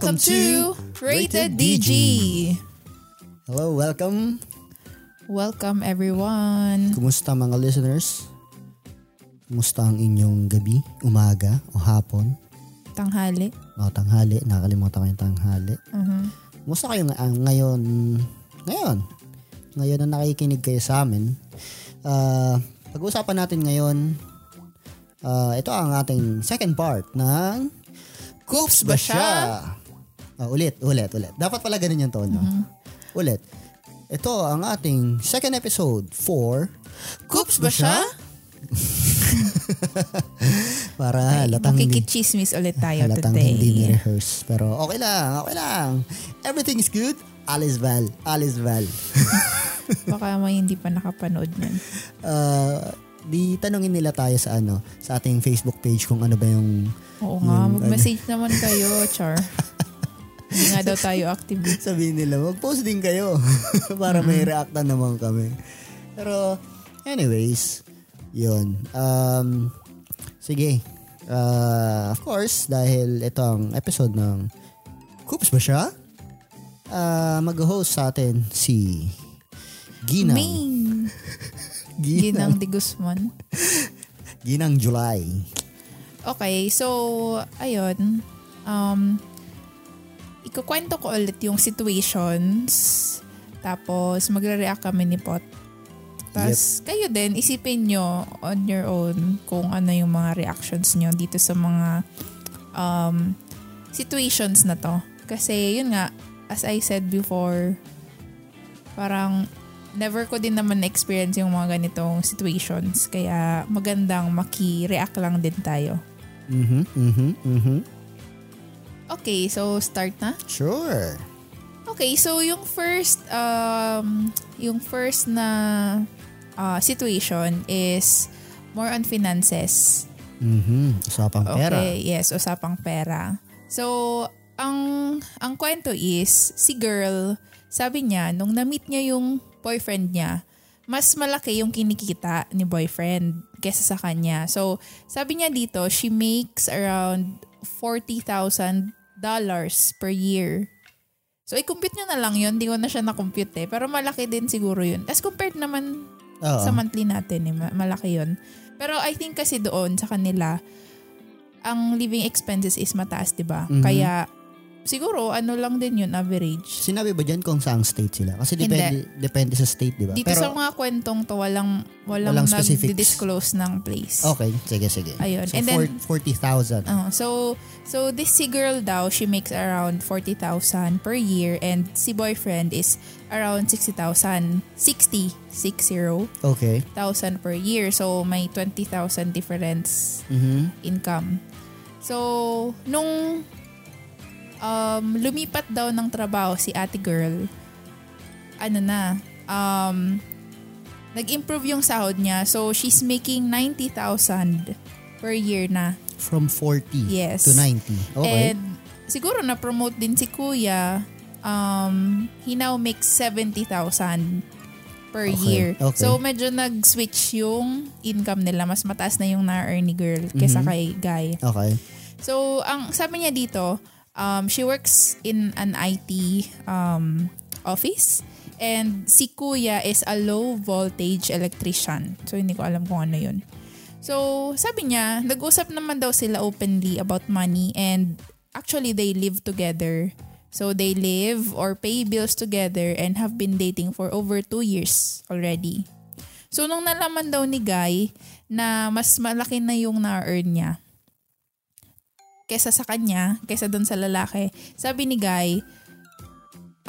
Welcome to Rated DG. Hello, welcome. Welcome everyone. Kumusta mga listeners? Kumusta ang inyong gabi, umaga o hapon? Tanghali. O tanghali, nakalimutan ko yung tanghali. Mhm. Kumusta kayo ng- ang ngayon? Ngayon. Ngayon na nakikinig kayo sa amin. Ah, pag-uusapan natin ngayon, ah, ito ang ating second part ng Coops ba siya? Ah, ulit, ulit, ulit. Dapat pala ganun yung tone, no? Ulit. Ito ang ating second episode for Coops ba siya? Para halatang hindi, Makikichismis ulit tayo halatang hindi today. ni-rehearse. Pero okay lang, okay lang. Everything is good. Well. All is well. Baka may hindi pa nakapanood nun. Ah, di tanongin nila tayo sa ano, sa ating Facebook page kung ano ba yung Oo nga, Yung mag-message naman kayo, Char. Hindi nga daw tayo active. sabihin nila, mag-post din kayo para may reactan naman kami. Pero, anyways, yun. Um, sige. Uh, of course, dahil ito ang episode ng Coops ba siya? Uh, mag-host sa atin si Ginang. Main. Ginang. Ginang de Guzman. Ginang July. Okay, so, ayun. Um, ikukwento ko ulit yung situations. Tapos, magre-react kami ni Pot. Tapos, kayo din, isipin nyo on your own kung ano yung mga reactions nyo dito sa mga um, situations na to. Kasi, yun nga, as I said before, parang never ko din naman na-experience yung mga ganitong situations. Kaya magandang maki-react lang din tayo. Mhm, mhm, mhm. Okay, so start na. Sure. Okay, so yung first um yung first na uh, situation is more on finances. Mhm. Usapang pera. Okay, yes, usapang pera. So, ang ang kwento is si girl, sabi niya nung na-meet niya yung boyfriend niya, mas malaki yung kinikita ni boyfriend kesa sa kanya. So, sabi niya dito, she makes around $40,000 per year. So, i-compute nyo na lang yun. Hindi ko na siya na-compute eh. Pero malaki din siguro yun. As compared naman Oo. sa monthly natin eh. ma- Malaki yun. Pero I think kasi doon sa kanila, ang living expenses is mataas, di ba? Mhm. Kaya siguro ano lang din yun, average. Sinabi ba dyan kung saang state sila? Kasi Hindi. depende, depende sa state, di ba? Dito sa mga kwentong to, walang, walang, Walang nag-disclose ng place. Okay, sige, sige. Ayun. So, And then- four- 40,000. Oh, so so this si girl daw, she makes around 40,000 per year and si boyfriend is around 60,000, 60, 60,000 Okay. per year. So may 20,000 difference Mhm. income. So, nung um, lumipat daw ng trabaho si ate girl, ano na, um, nag-improve yung sahod niya. So, she's making 90,000 per year na. From 40 Yes. to 90. Okay. And siguro na-promote din si kuya. Um, he now makes 70,000 per Okay, year. okay. So medyo nag-switch yung income nila. Mas mataas na yung na-earn ni girl kesa Mhm. kay guy. okay. So ang sabi niya dito, um, she works in an IT um, office. And si kuya is a low voltage electrician. So hindi ko alam kung ano yun. So sabi niya, nag-usap naman daw sila openly about money and actually they live together. So they live or pay bills together and have been dating for over two years already. So nung nalaman daw ni Guy na mas malaki na yung na-earn niya kesa sa kanya, kesa doon sa lalaki, sabi ni Guy,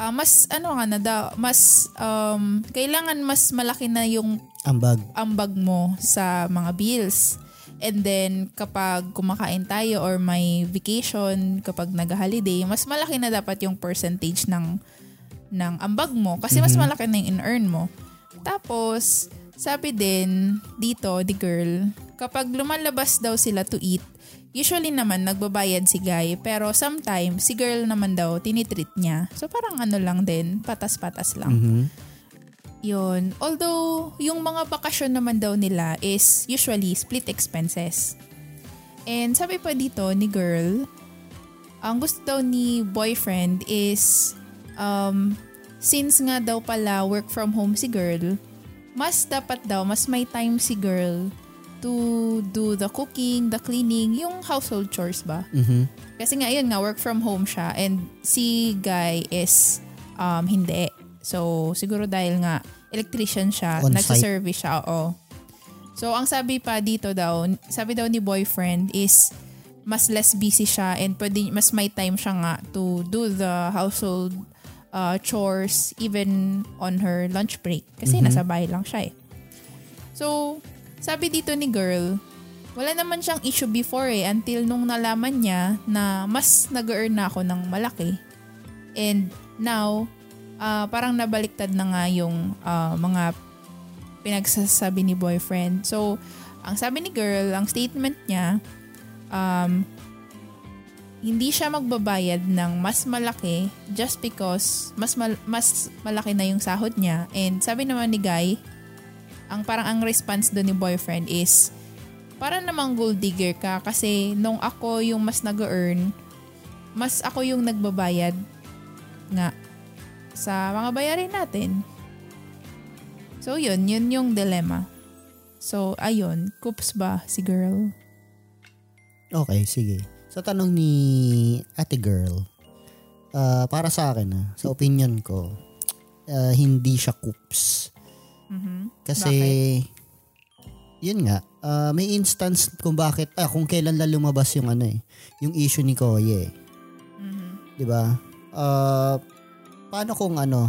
ah, mas ano nga na daw, mas um, kailangan mas malaki na yung Ambag. ambag mo sa mga bills. And then, kapag kumakain tayo or may vacation, kapag nag-holiday, mas malaki na dapat yung percentage ng, ng ambag mo. Kasi mas malaki na yung in-earn mo. Tapos, sabi din dito, the girl, kapag lumalabas daw sila to eat, usually naman nagbabayad si guy. Pero sometimes, si girl naman daw, tinitreat niya. So, parang ano lang din, patas-patas lang. Mhm. Yun. Although, yung mga bakasyon naman daw nila is usually split expenses. And sabi pa dito ni girl, ang gusto daw ni boyfriend is um, since nga daw pala work from home si girl, mas dapat daw, mas may time si girl to do the cooking, the cleaning, yung household chores ba? Mhm. Kasi nga, yun nga, work from home siya and si guy is um, hindi. So, siguro dahil nga electrician siya, On-site. nagsaservice siya, oo. So, ang sabi pa dito daw, sabi daw ni boyfriend is mas less busy siya and pwede, mas may time siya nga to do the household uh, chores even on her lunch break. Kasi nasa bahay lang siya eh. So, sabi dito ni girl, wala naman siyang issue before eh until nung nalaman niya na mas nag-earn na ako ng malaki. And now, ah, parang nabaliktad na nga yung ah, mga pinagsasabi ni boyfriend. So, ang sabi ni girl, ang statement niya, um, hindi siya magbabayad ng mas malaki just because mas mal- mas malaki na yung sahod niya. And sabi naman ni guy, ang parang ang response doon ni boyfriend is para namang gold digger ka kasi nung ako yung mas nag-earn, mas ako yung nagbabayad nga sa mga bayarin natin. So yun, yun yung dilemma. So ayun, coops ba si girl? Okay, sige. Sa tanong ni ate girl, ah, para sa akin, ah, sa opinion ko, ah, hindi siya coops. Mhm. Kasi, yun nga, ah, may instance kung bakit, ah, kung kailan lang lumabas yung ano eh, yung issue ni Koye. Mhm. Di ba? Ah, paano kung ano,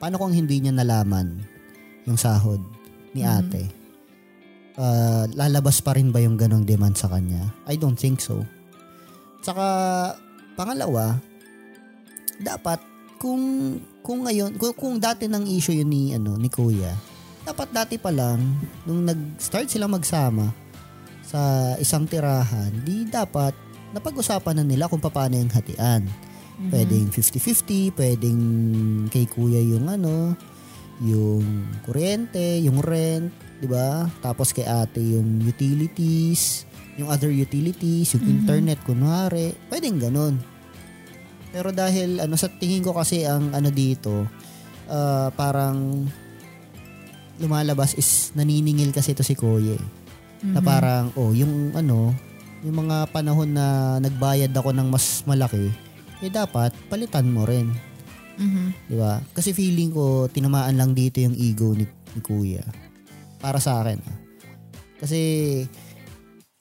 paano kung hindi niya nalaman yung sahod ni Mhm. ate? Ah, lalabas pa rin ba yung ganong demand sa kanya? I don't think so. Tsaka, pangalawa, dapat kung kung ngayon kung, kung dati ng issue yun ni ano ni Kuya dapat dati pa lang nung nag-start sila magsama sa isang tirahan di dapat napag-usapan na nila kung paano yung hatian Mhm. Pwedeng 50-50, pwedeng kay kuya yung ano, yung kuryente, yung rent, 'di ba? Tapos kay ate yung utilities, yung other utilities, yung Mhm. internet kunwari, pwedeng ganun. Pero dahil ano sa tingin ko kasi ang ano dito, ah, parang lumalabas is naniningil kasi ito si Kuya. eh. Na Mhm. parang oh, yung ano, yung mga panahon na nagbayad ako ng mas malaki, eh dapat palitan mo rin, Mhm. 'di ba? Kasi feeling ko tinamaan lang dito yung ego ni, ni Kuya. Para sa akin. ah. Kasi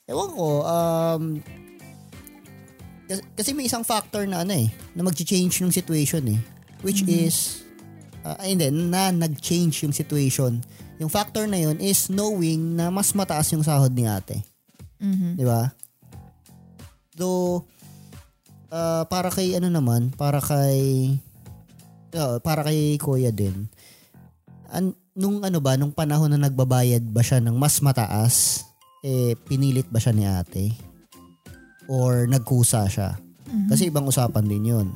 ewan ko, um kasi, kasi may isang factor na ano eh, na mag-change yung situation eh. Which is, ah, ay hindi, na nag-change yung situation. Yung factor na yun is knowing na mas mataas yung sahod ni ate. Mhm. Di ba? Though, ah, para kay ano naman, para kay, ah, para kay kuya din, an, nung ano ba, nung panahon na nagbabayad ba siya ng mas mataas, eh, pinilit ba siya ni ate? Or nagkusa siya? Kasi ibang usapan din yun.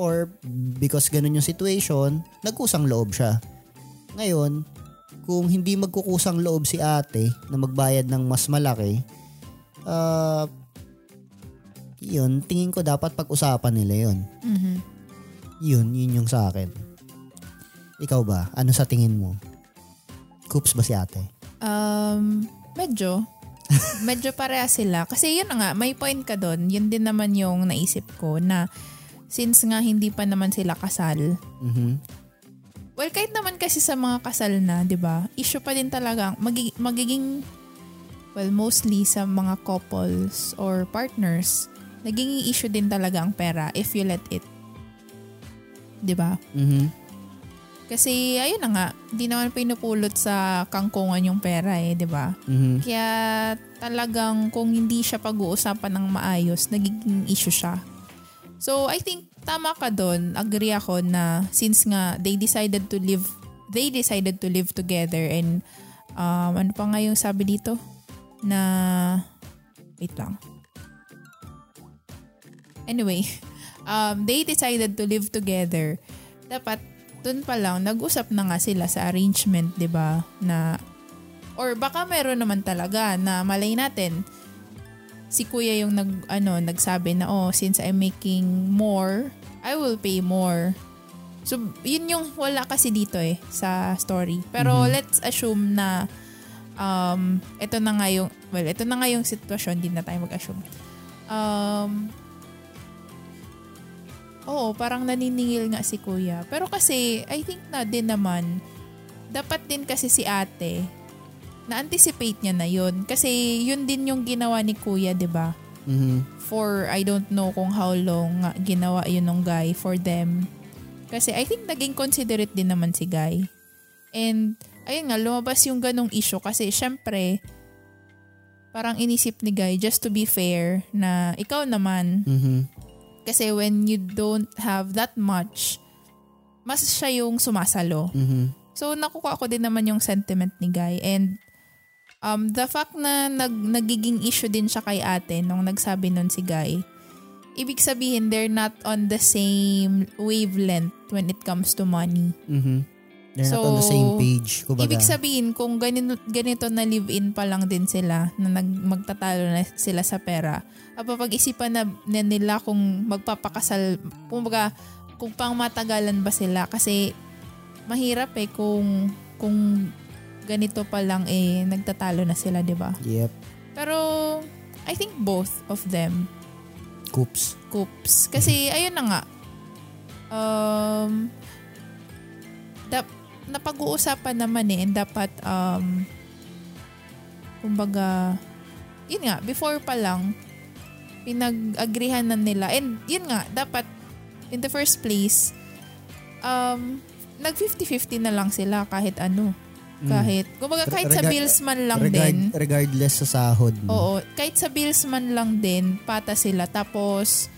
Or because ganun yung situation, nagkusang loob siya. Ngayon, kung hindi magkukusang loob si ate na magbayad ng mas malaki, ah, yun, tingin ko dapat pag-usapan nila yun. Mhm. Yun, yun yung sa akin. Ikaw ba? Ano sa tingin mo? Coops ba si ate? Um, medyo. medyo pareha sila. Kasi yun nga, may point ka doon. Yun din naman yung naisip ko na since nga hindi pa naman sila kasal. Mhm. Well, kahit naman kasi sa mga kasal na, di ba? Issue pa din talaga. Magi- magiging, well, mostly sa mga couples or partners, naging issue din talaga ang pera if you let it. Di ba? Mhm. Kasi ayun na nga, hindi naman pinupulot sa kangkungan yung pera eh, di ba? Mhm. Kaya talagang kung hindi siya pag-uusapan ng maayos, nagiging issue siya. So I think tama ka doon. Agree ako na since nga they decided to live, they decided to live together and um, ano pa nga yung sabi dito? Na, wait lang. Anyway, um, they decided to live together. Dapat dun pa lang, nag-usap na nga sila sa arrangement, di ba? Na Or baka meron naman talaga na malay natin, si kuya yung nag, ano, nagsabi na, oh, since I'm making more, I will pay more. So, yun yung wala kasi dito eh, sa story. Pero Mhm. let's assume na, um, ito na nga yung, well, ito na nga yung sitwasyon, hindi na tayo mag-assume. Um, oo, parang naniningil nga si kuya. Pero kasi, I think na din naman, dapat din kasi si ate, na-anticipate niya na yun. Kasi yun din yung ginawa ni kuya, di ba? Mhm. For I don't know kung how long ginawa yun ng guy for them. Kasi I think naging considerate din naman si guy. And ayun nga, lumabas yung ganong issue kasi syempre, parang inisip ni guy just to be fair na ikaw naman, Mhm. kasi when you don't have that much, mas siya yung sumasalo. Mhm. So nakuha ko din naman yung sentiment ni Guy and um, the fact na nag, nagiging issue din siya kay ate nung nagsabi nun si Guy, ibig sabihin they're not on the same wavelength when it comes to money. Mhm. They're not So, on the same page. Kumbaga. Ibig sabihin kung ganito, ganito na live-in pa lang din sila na nag, magtatalo na sila sa pera, pag-isipan na, na nila kung magpapakasal, kumbaga kung pang matagalan ba sila kasi mahirap eh kung kung ganito pa lang eh nagtatalo na sila, 'di ba? Yep. Pero I think both of them Coops. coops. Kasi ayun na nga. Um dap, napag-uusapan naman eh and dapat um kumbaga yun nga before pa lang pinag-agrihan na nila and yun nga dapat in the first place um nag 50-50 na lang sila kahit ano kahit kumbaga kahit sa Rega- bills man lang Regard- din Regardless sa sahod mo. Oo, kahit sa bills man lang din, pata sila. Tapos,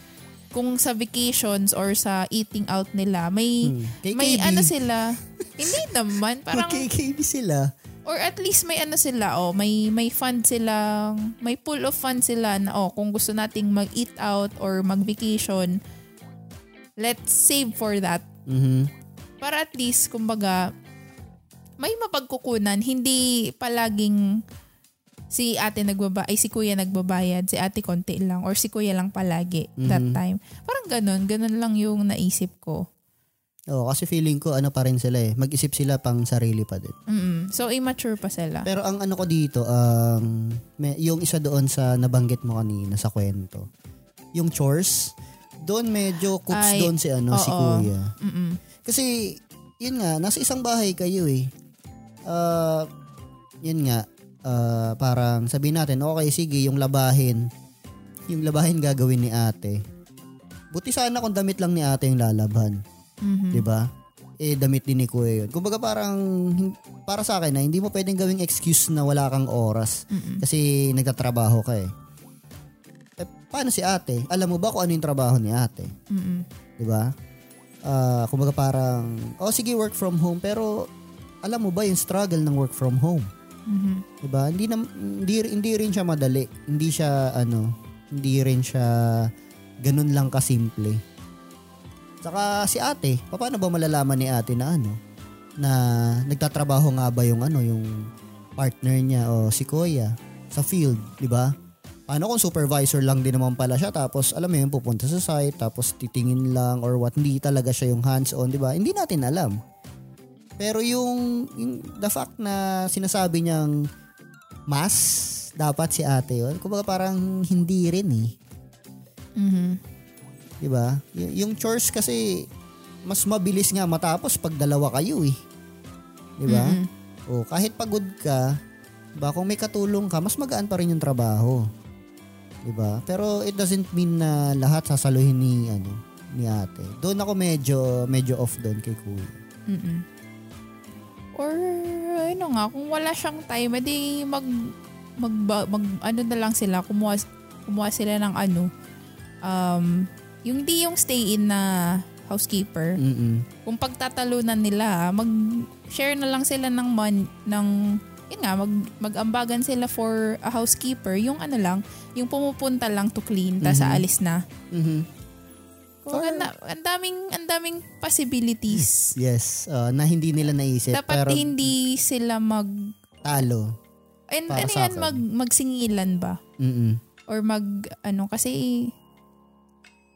kung sa vacations or sa eating out nila, may Hmm. KKB. may ano sila. hindi naman, parang KKB sila. or at least may ano sila, oh, may may fund sila, may pool of funds sila na oh, kung gusto nating mag-eat out or mag-vacation, let's save for that. Mhm. Para at least, kumbaga, may mapagkukunan. Hindi palaging si ate nagbaba ay si kuya nagbabayad, si ate konti lang or si kuya lang palagi that Mhm. time. Parang ganun, ganun lang yung naisip ko. Oo, kasi feeling ko ano pa rin sila eh. Mag-isip sila pang sarili pa din. Mm So immature pa sila. Pero ang ano ko dito, um, may, yung isa doon sa nabanggit mo kanina sa kwento, yung chores, doon medyo cooks doon si ano si oo. kuya. Mm-mm. Kasi yun nga, nasa isang bahay kayo eh. Uh, yun nga, uh, parang sabihin natin, okay sige, yung labahin, yung labahin gagawin ni ate. Buti sana kung damit lang ni ate yung lalabhan. Mhm. 'di ba? Eh damit din ni Kuya 'yun. Kumbaga parang para sa akin na hindi mo pwedeng gawing excuse na wala kang oras Mm-mm. kasi nagtatrabaho ka eh. eh. paano si ate? Alam mo ba kung ano yung trabaho ni ate? Mm-mm. 'Di ba? Ah, kumbaga parang oh sige work from home pero alam mo ba yung struggle ng work from home? Mhm. 'Di ba? Hindi na, hindi hindi rin siya madali. Hindi siya ano, hindi rin siya ganun lang kasimple. Saka si ate, paano ba malalaman ni ate na ano na nagtatrabaho nga ba yung ano yung partner niya o si Kuya sa field, 'di ba? Paano kung supervisor lang din naman pala siya tapos alam mo yun pupunta sa site tapos titingin lang or what hindi talaga siya yung hands-on, 'di ba? Hindi natin alam. Pero yung, yung the fact na sinasabi niyang mas dapat si ate yun, kumbaga parang hindi rin eh. Mhm. 'Di ba? Y- yung chores kasi mas mabilis nga matapos pag dalawa kayo eh. 'Di ba? Mhm. O kahit pagod ka, ba kung may katulong ka, mas magaan pa rin yung trabaho. 'Di ba? Pero it doesn't mean na lahat sasaluhin ni ano ni ate. Doon ako medyo medyo off doon kay Kuya. Mm-mm. Or ano nga, kung wala siyang time, edi mag, mag, mag ano na lang sila, kumuha, kumuha sila ng ano, um, yung di yung stay in na housekeeper. Mm. Kung pagtatalunan nila, mag-share na lang sila ng man, ng, yun nga, mag, mag-ambagan sila for a housekeeper. Yung ano lang, yung pumupunta lang to clean, tas Mhm. aalis na. Mhm. Kung ang, ang daming, ang daming possibilities. Yes, uh, na hindi nila naisip Dapat pero hindi sila mag talo. and ano yan mag magsingilan ba? Mm. Or mag, ano, kasi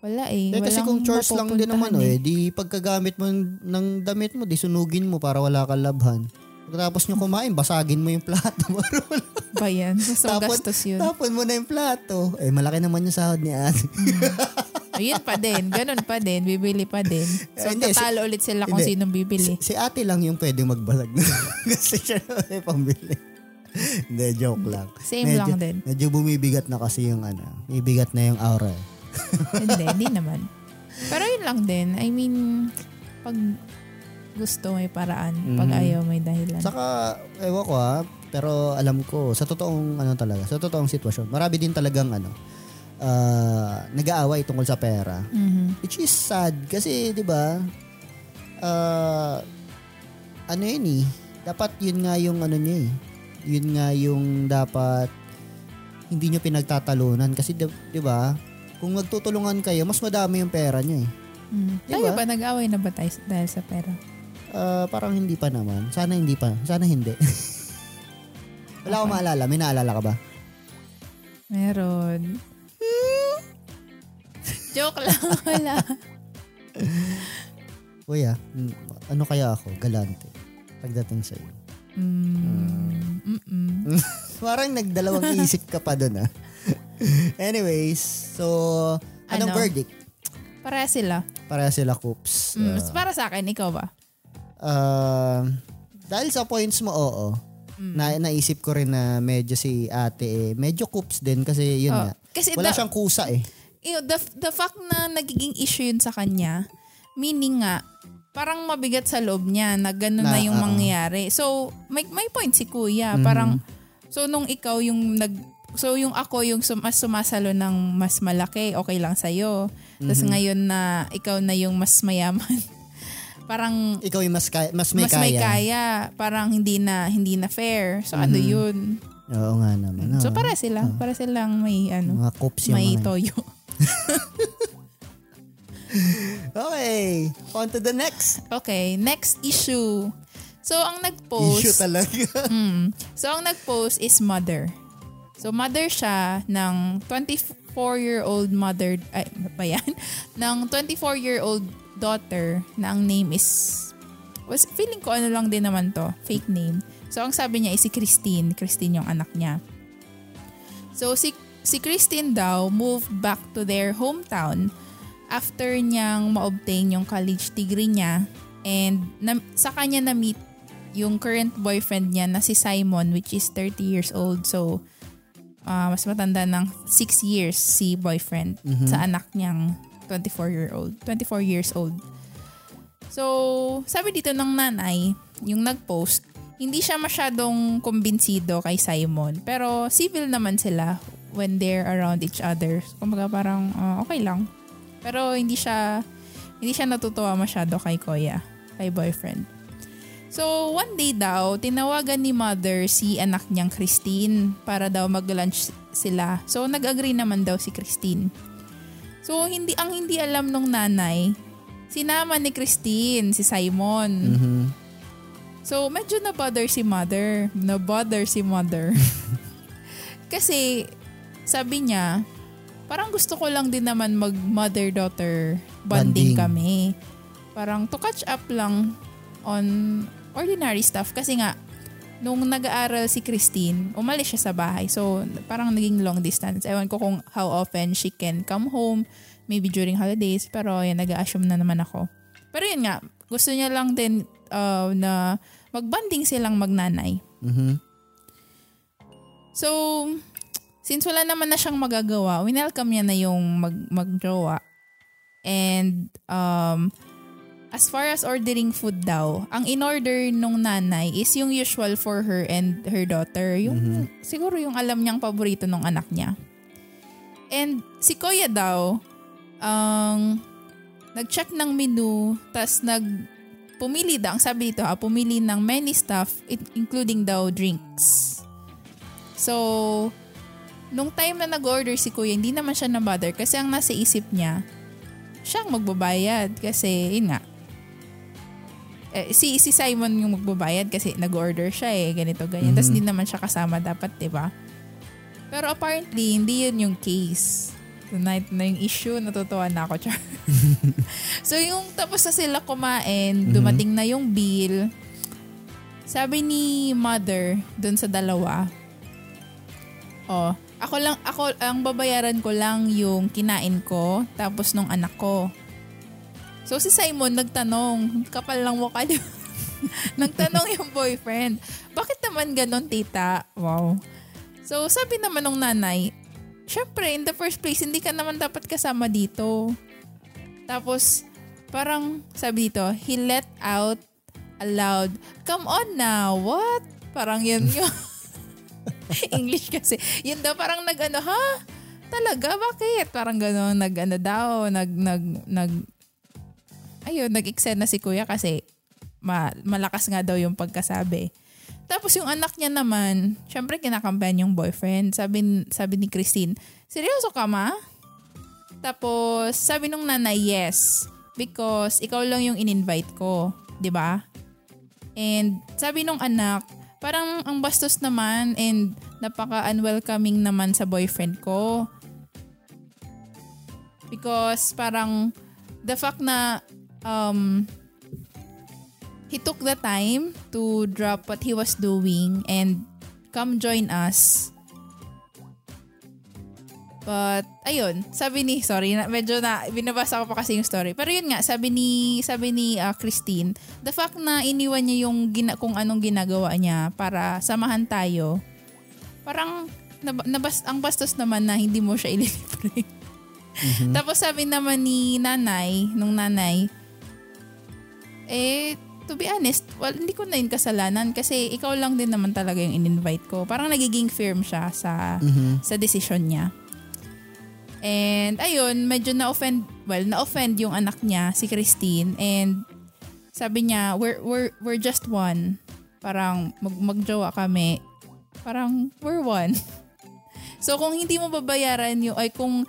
wala eh. Eh, kasi kung chores lang din naman, oh, mapupuntahan eh, di pagkagamit mo ng damit mo, di sunugin mo para wala kang labhan. Pagkatapos nyo kumain, basagin mo yung plato. Ba yan? So, Tapon- gastos yun. Tapon mo na yung plato. Eh, malaki naman yung sahod ni ate. Ayun pa din. Ganun pa din. Bibili pa din. So, Eh, hindi, tatalo ulit sila kung hindi. sinong bibili. si ate lang yung pwedeng magbalag. Kasi siya na may pambili. Hindi, joke lang. Same lang din. Medyo bumibigat na kasi yung ano, bibigat na yung aura. eh. hindi, hindi naman. Pero yun lang din. I mean, pag gusto may paraan. Pag Mhm. ayaw may dahilan. Saka, ewan ko ha, pero alam ko, sa totoong ano talaga, sa totoong sitwasyon, marami din talagang ano, ah, nag-aaway tungkol sa pera. Mhm. Which is sad kasi, di ba, ah, ano yun eh, dapat yun nga yung ano niya eh. Yun nga yung dapat hindi nyo pinagtatalunan kasi di, ba, kung magtutulungan kayo, mas madami yung pera nyo eh. Mhm. Diba? Tayo ba nag-away na ba tayo dahil sa pera? Ah, parang hindi pa naman. Sana hindi pa. Sana hindi. Wala akong maalala. May naalala ka ba? Meron. Joke lang. Wala. Kuya, mm, ano kaya ako? Galante. Pagdating sa iyo. Mm, mm-mm. Parang nagdalawang isip ka pa doon ah. Anyways, so anong Ano? verdict? Para sila. Para sila coops. Mm, para sa akin, ikaw ba? Ah, dahil sa points mo, oo. Mm. Na, naisip ko rin na medyo si ate eh, medyo coops din kasi yun Oh, nga. kasi Wala the- siyang kusa eh. You know, the, the fact na nagiging issue yun sa kanya, meaning nga, parang mabigat sa loob niya na gano'n na, Na, yung oo. mangyayari. So, may, may point si kuya. Mhm. Parang, so nung ikaw yung nag, so yung ako yung sum, mas sumasalo ng mas malaki, okay lang sa'yo. Tapos Mhm. ngayon na ikaw na yung mas mayaman. parang Ikaw yung mas, kaya, mas may mas kaya. may kaya. Parang hindi na hindi na fair. So ano Mhm. yun? Oo nga naman. So oo. para sila, para silang may ano, Mga yung may mga toyo. Okay, on to the next. Okay, next issue. So, ang nag-post... Issue talaga. Mm, so, ang nag-post is mother. So, mother siya ng 24-year-old mother... Ay, ano ba yan? ng 24-year-old daughter na ang name is... Was, feeling ko ano lang din naman to. Fake name. So, ang sabi niya is si Christine. Christine yung anak niya. So, si, si Christine daw moved back to their hometown after niyang ma-obtain yung college degree niya and na, sa kanya na-meet yung current boyfriend niya na si Simon which is 30 years old. So, ah, mas matanda ng 6 years si boyfriend sa anak niyang 24 year old, 24 years old. So, sabi dito ng nanay, yung nag-post, hindi siya masyadong kumbinsido kay Simon. Pero civil naman sila when they're around each other. Kumbaga parang ah, okay lang. Pero hindi siya hindi siya natutuwa masyado kay Kuya, kay boyfriend. So, one day daw, tinawagan ni mother si anak niyang Christine para daw mag-lunch sila. So, nag-agree naman daw si Christine. So, hindi ang hindi alam nung nanay, sinama ni Christine, si Simon. Mhm. So, medyo na-bother si mother. Na-bother si mother. Kasi, sabi niya, parang gusto ko lang din naman mag-mother-daughter bonding, Bonding. kami. Parang to catch up lang on ordinary stuff. Kasi nga, nung nag-aaral si Christine, umalis siya sa bahay. So, parang naging long distance. Ewan ko kung how often she can come home. Maybe during holidays. Pero yan, nag-assume na naman ako. Pero yun nga, gusto niya lang din uh, na magbanding silang magnanay. Mhm. So, since wala naman na siyang magagawa, winelcome niya na yung mag magjowa. And um, as far as ordering food daw, ang in-order nung nanay is yung usual for her and her daughter. Yung, Siguro yung alam niyang paborito ng anak niya. And si Kuya daw, ang nag-check ng menu, tas nag pumili daw, ang sabi dito ha, pumili ng many stuff, in- including daw drinks. So, nung time na nag-order si Kuya, hindi naman siya na-bother kasi ang nasa isip niya, siya ang magbabayad kasi, yun nga, eh, si, si Simon yung magbabayad kasi nag-order siya eh, ganito, ganyan. Tapos hindi naman siya kasama dapat, di ba? Pero apparently, hindi yun yung case. Tonight na yung issue, natutuwa na ako, Char. so yung tapos na sila kumain, dumating na yung bill. Sabi ni mother dun sa dalawa, oh, ako lang, ako, ang babayaran ko lang yung kinain ko, tapos nung anak ko. So si Simon nagtanong, kapal lang mukha niyo. nagtanong yung boyfriend, bakit naman ganon tita? Wow. So sabi naman ng nanay, syempre in the first place, hindi ka naman dapat kasama dito. Tapos parang sabi dito, he let out aloud, come on now, what? Parang yun yung English kasi. Yun daw parang nag-ano, ha? Talaga? Bakit? Parang gano'n, nag-ano daw, nag, nag, nag, ayun, nag-eksena si kuya kasi ma- malakas nga daw yung pagkasabi. Tapos yung anak niya naman, syempre kinakampan yung boyfriend. Sabi, sabi ni Christine, seryoso ka ma? Tapos sabi nung nanay, yes. Because ikaw lang yung in-invite ko. 'di ba? And sabi nung anak, parang ang bastos naman and napaka-unwelcoming naman sa boyfriend ko. Because parang the fact na um, he took the time to drop what he was doing and come join us. But, ayun, sabi ni, sorry, na, medyo na, binabasa ko pa kasi yung story. Pero yun nga, sabi ni, sabi ni uh, Christine, the fact na iniwan niya yung gina, kung anong ginagawa niya para samahan tayo, parang, nab, nabas, ang bastos naman na hindi mo siya ililibre. Mm-hmm. Tapos sabi naman ni nanay, nung nanay, eh, to be honest, well, hindi ko na yun kasalanan kasi ikaw lang din naman talaga yung in-invite ko. Parang nagiging firm siya sa mm-hmm. sa decision niya. And ayun, medyo na-offend, well, na-offend yung anak niya, si Christine. And sabi niya, we're, we're, we're just one. Parang mag, magjowa kami. Parang we're one. so kung hindi mo babayaran yung, ay kung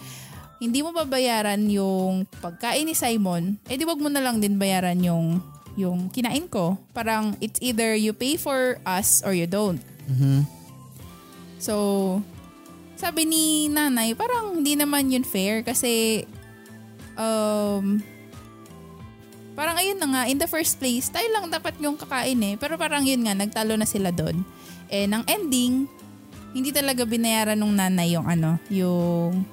hindi mo babayaran yung pagkain ni Simon, eh di wag mo na lang din bayaran yung yung kinain ko. Parang it's either you pay for us or you don't. Mm-hmm. So, sabi ni nanay, parang hindi naman yun fair kasi um, parang ayun na nga, in the first place, tayo lang dapat yung kakain eh. Pero parang yun nga, nagtalo na sila doon. Eh, ng ending, hindi talaga binayaran nung nanay yung ano, yung...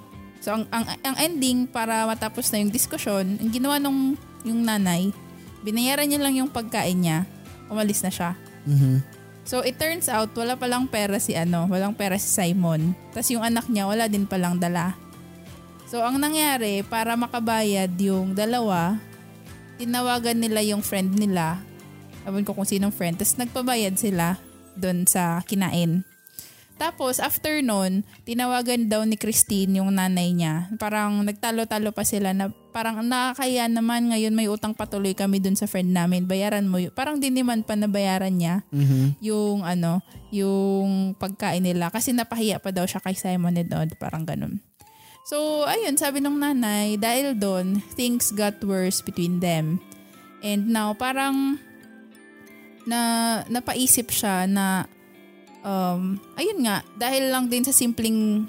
So, ang, ang, ang ending, para matapos na yung diskusyon, ang ginawa nung yung nanay, binayaran niya lang yung pagkain niya, umalis na siya. Mm-hmm. So it turns out wala palang pera si ano, walang pera si Simon. Tapos yung anak niya wala din palang dala. So ang nangyari para makabayad yung dalawa, tinawagan nila yung friend nila. Ewan ko kung sinong friend. Tapos nagpabayad sila doon sa kinain. Tapos after nun, tinawagan daw ni Christine yung nanay niya. Parang nagtalo-talo pa sila na parang nakakaya naman ngayon may utang patuloy kami dun sa friend namin. Bayaran mo. Parang din naman pa nabayaran niya mm-hmm. yung ano, yung pagkain nila. Kasi napahiya pa daw siya kay Simon and Odd. Parang ganun. So, ayun, sabi ng nanay, dahil doon, things got worse between them. And now, parang na napaisip siya na um, ayun nga, dahil lang din sa simpleng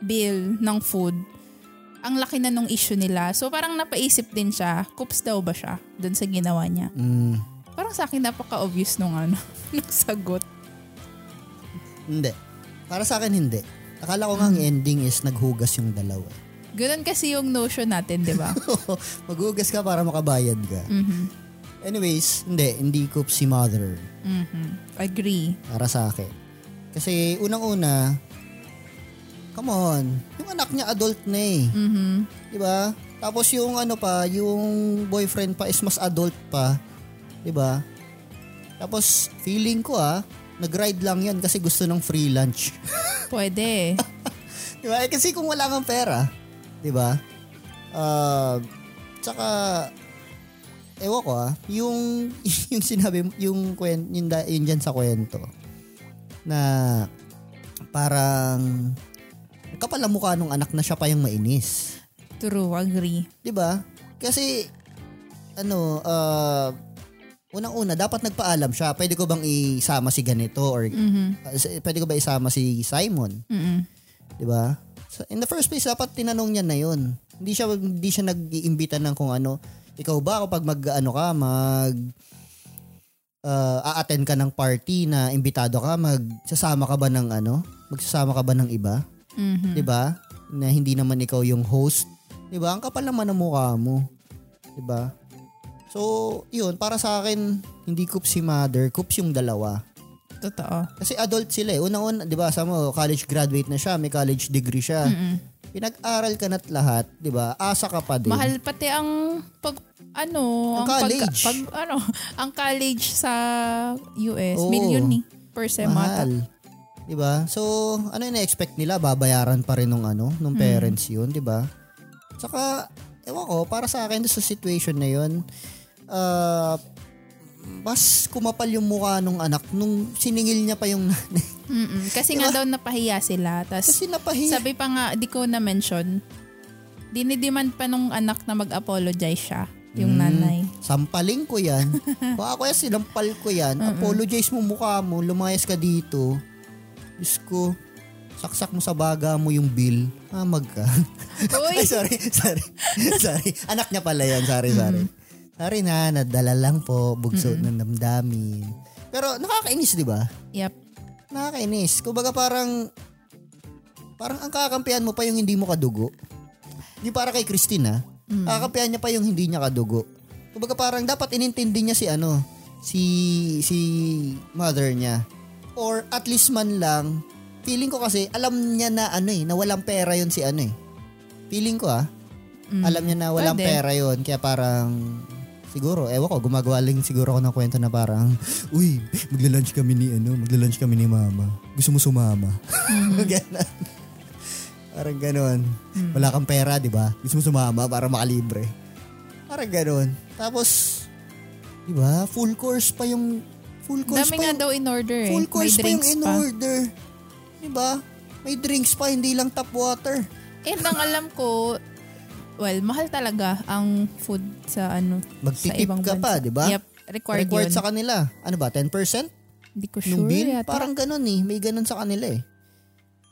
bill ng food, ang laki na nung issue nila. So parang napaisip din siya, coops daw ba siya dun sa ginawa niya? Mm. Parang sa akin napaka-obvious nung ano, nung sagot. Hindi. Para sa akin hindi. Akala ko nga ang mm. ending is naghugas yung dalawa. Ganun kasi yung notion natin, di ba? Maghugas ka para makabayad ka. Mm-hmm. Anyways, hindi. Hindi ko si mother. Mm-hmm. Agree. Para sa akin. Kasi unang-una, come on, yung anak niya adult na eh. Mm-hmm. Diba? Tapos yung ano pa, yung boyfriend pa is mas adult pa. Diba? Tapos feeling ko ah, nag-ride lang yan kasi gusto ng free lunch. Pwede. diba? Eh, kasi kung wala kang pera, diba? Uh, tsaka ewan ko ah, yung, yung sinabi, yung, kwen, yung, yung dyan sa kwento, na parang kapal ang mukha nung anak na siya pa yung mainis. True, agree. 'Di ba? Kasi ano, uh, unang-una dapat nagpaalam siya. Pwede ko bang isama si ganito or mm-hmm. uh, pwede ko ba isama si Simon? Mm-hmm. 'Di ba? So, in the first place dapat tinanong niya na 'yon. Hindi siya hindi siya nag-iimbita ng kung ano. Ikaw ba kapag mag ano ka, mag uh, a-attend ka ng party na imbitado ka, magsasama ka ba ng ano? Magsasama ka ba ng iba? Mhm. 'Di ba? Na hindi naman ikaw yung host. 'Di ba? Ang kapal naman ng mukha mo. 'Di ba? So, 'yun para sa akin hindi coops si mother, coops yung dalawa. Totoo. Kasi adult sila eh. Unang-una, 'di ba? Sa mo college graduate na siya, may college degree siya. Mm-mm. Pinag-aral ka na't lahat, 'di ba? Asa ka pa din. Mahal pati ang pag ano, Ang pag- college. Pag, ano, ang college sa US, Oo. million ni per semata. Mahal. 'Di ba? So, ano yung expect nila? Babayaran pa rin nung ano, nung Hmm. parents 'yun, 'di ba? Saka ewan ko, para sa akin sa situation na 'yon, uh, mas kumapal yung mukha nung anak nung siningil niya pa yung nanay. Mm-mm. Kasi nga daw napahiya sila. Tapos Kasi napahiya. sabi pa nga, di ko na-mention, dinidemand pa nung anak na mag-apologize siya, yung Hmm. nanay. Sampaling ko yan. Baka kaya sinampal ko yan. Apologize mo mukha mo. Lumayas ka dito. Diyos ko. Saksak mo sa baga mo yung bill. Hamag ka. Uy! Ay, sorry. Sorry. sorry. Anak niya pala yan. Sorry, sorry. Sorry na. Nadala lang po. Bugso ng damdamin. Pero nakakainis, di ba? Yep. Nakakainis. Kumbaga parang parang ang kakampihan mo pa yung hindi mo kadugo. Hindi para kay Christine ha. Kakampihan niya pa yung hindi niya kadugo. Kumbaga parang dapat inintindi niya si ano, si si mother niya. Or at least man lang, feeling ko kasi alam niya na ano eh, na walang pera yon si ano eh. Feeling ko ah, alam niya na walang Pwede. pera yon kaya parang siguro, ewan ko, gumagawa lang siguro ako ng kwento na parang, uy, magla-lunch kami ni ano, magla-lunch kami ni mama. Gusto mo sumama? ganon. Parang ganon. Wala kang pera, di ba? Gusto mo sumama para makalibre. Parang ganon. Tapos, di ba, full course pa yung, full course Dami pa nga yung, daw in order eh. full May course pa yung in pa. order. Di ba? May drinks pa, hindi lang tap water. And ang alam ko, well, mahal talaga ang food sa ano, sa Magtitip ibang ka bansa. pa, di ba? Yep, required, Required yun. sa kanila. Ano ba, 10%? Hindi ko Nung sure bill? yata. Parang ganun eh. May ganun sa kanila eh.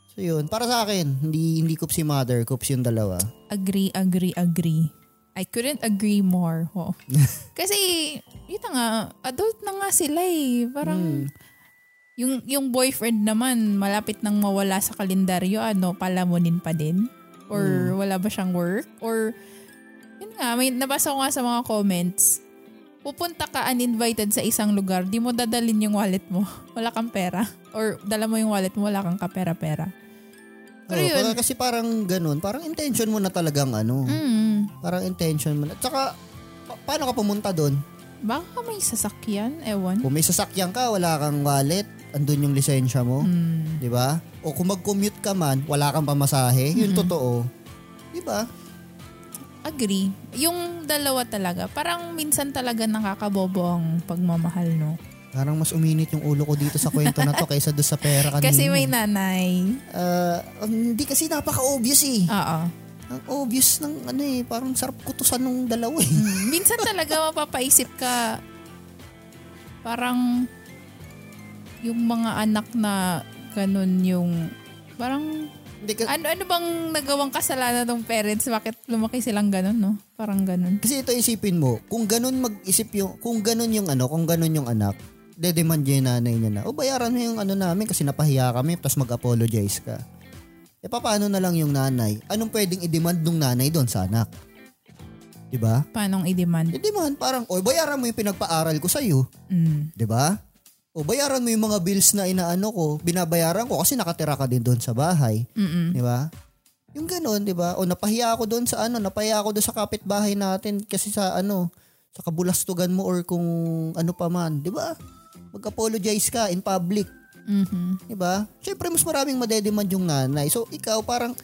So yun, para sa akin, hindi hindi coops si mother, coops yung dalawa. Agree, agree, agree. I couldn't agree more. Oh. Kasi, yun na nga, adult na nga sila eh. Parang, Hmm. yung, yung boyfriend naman, malapit nang mawala sa kalendaryo, ano, palamunin pa din? Or Hmm. wala ba siyang work? Or, yun nga, may nabasa ko nga sa mga comments, pupunta ka uninvited sa isang lugar, di mo dadalin yung wallet mo. Wala kang pera. Or dala mo yung wallet mo, wala kang kapera-pera. Pero Oo, yun, kasi parang ganun, parang intention mo na talagang ano, mm, parang intention mo na. Tsaka, pa- paano ka pumunta doon? baka may sasakyan, ewan. Kung may sasakyan ka, wala kang wallet, andun yung lisensya mo, Mm. di ba? O kung mag-commute ka man, wala kang pamasahe, yun totoo. Di ba? Agree. Yung dalawa talaga, parang minsan talaga nakakabobo ang pagmamahal, no? Parang mas uminit yung ulo ko dito sa kwento na to kaysa doon sa pera kanina. Kasi may nanay. Ah, hindi kasi napaka-obvious eh. Oo. Ang obvious ng ano eh, parang sarap kutusan ng dalawa eh. Mm, minsan talaga mapapaisip ka, parang yung mga anak na ganun yung, parang, Hindi ka- ano, ano bang nagawang kasalanan ng parents? Bakit lumaki silang ganun, no? Parang ganun. kasi ito isipin mo, kung ganun mag-isip yung, kung ganun yung ano, kung ganun yung anak, dedemand niya yung nanay niya na, o bayaran mo yung ano namin kasi napahiya kami, tapos mag-apologize ka. E paano na lang yung nanay? Anong pwedeng i-demand ng nanay doon sa anak? Di ba? Paano i-demand? I-demand parang, o bayaran mo yung pinagpaaral ko sa'yo. Mm. Di ba? O bayaran mo yung mga bills na inaano ko, binabayaran ko kasi nakatira ka din doon sa bahay. Mm-mm. Di ba? Yung ganun, di ba? O napahiya ako doon sa ano, napahiya ako doon sa kapitbahay natin kasi sa ano, sa kabulastugan mo or kung ano pa man, di ba? Mag-apologize ka in public, Mhm. di ba? Syempre mas maraming madedemand yung nanay. So ikaw parang,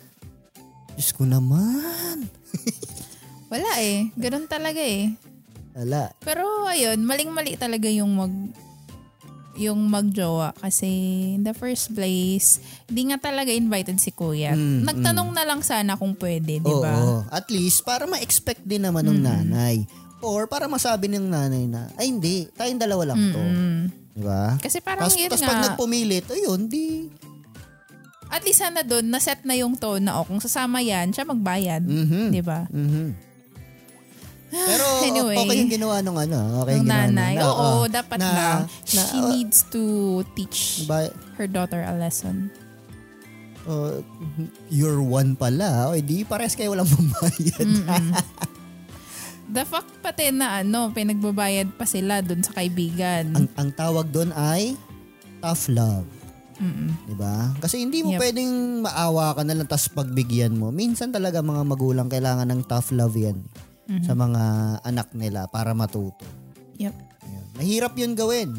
Diyos ko naman. Wala eh. Ganun talaga eh. Wala. Pero ayun, maling-mali talaga yung mag yung magjowa kasi in the first place, hindi nga talaga invited si kuya. Mm, Nagtanong na lang sana kung pwede, di Oo, ba? At least para ma-expect din naman ng nanay. Or para masabi ng nanay na, ay hindi, tayong dalawa lang to. Mm. Di ba? Kasi parang Tapos yun tas nga, pag nagpumilit, ayun, di, at least sana doon, na-set na yung tone na, oh, kung sasama yan, siya magbayad. Mhm. Di ba? Mhm. Pero Anyway. okay yung ginawa nung ano, okay Ng yung ginawa nanay. nung- Oo, dapat na, lang. na, She oh, needs to teach ba- her daughter a lesson. oh, you're one pala. O, di pares kayo walang pambayad. The fact pati na ano, pinagbabayad pa sila dun sa kaibigan. ang, ang tawag doon ay tough love. Mm-mm. 'Di ba? Kasi hindi mo Yep. pwedeng maawa ka na lang tapos pagbigyan mo. Minsan talaga mga magulang kailangan ng tough love 'yan Mm-hmm. sa mga anak nila para matuto. Yep. Ayun. Mahirap 'yun gawin.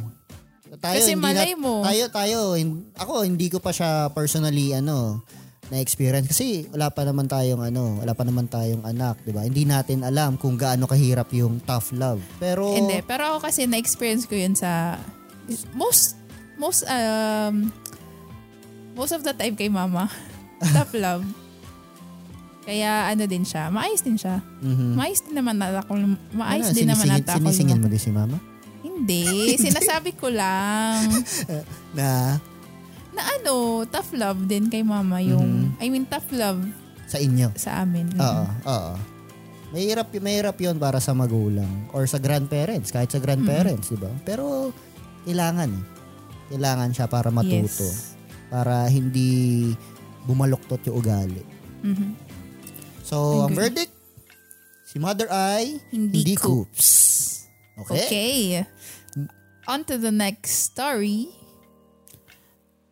Tayo Kasi hindi malay na, mo. Tayo tayo hin- ako hindi ko pa siya personally ano na experience kasi wala pa naman tayong ano, wala pa naman tayong anak, 'di ba? Hindi natin alam kung gaano kahirap yung tough love. Pero Hindi, pero ako kasi na-experience ko yun sa most most um most of the time kay mama. Tough love. Kaya ano din siya, maayos din siya. Mhm. Maayos din naman na ako, maayos Ano, din naman sinisingil- ata ako. Sinisingil mo din si mama? Hindi, sinasabi ko lang Na na ano, tough love din kay mama yung, I mean tough love sa inyo. sa amin. Oo, oo. Mahirap, mahirap yun para sa magulang or sa grandparents, kahit sa grandparents, di ba? Pero kailangan eh. Kailangan siya para matuto. Yes. Para hindi bumaluktot yung ugali. Mhm. So, ang Agree. verdict, si Mother ay Hindi hindi, coops. Okay? Okay. On to the next story.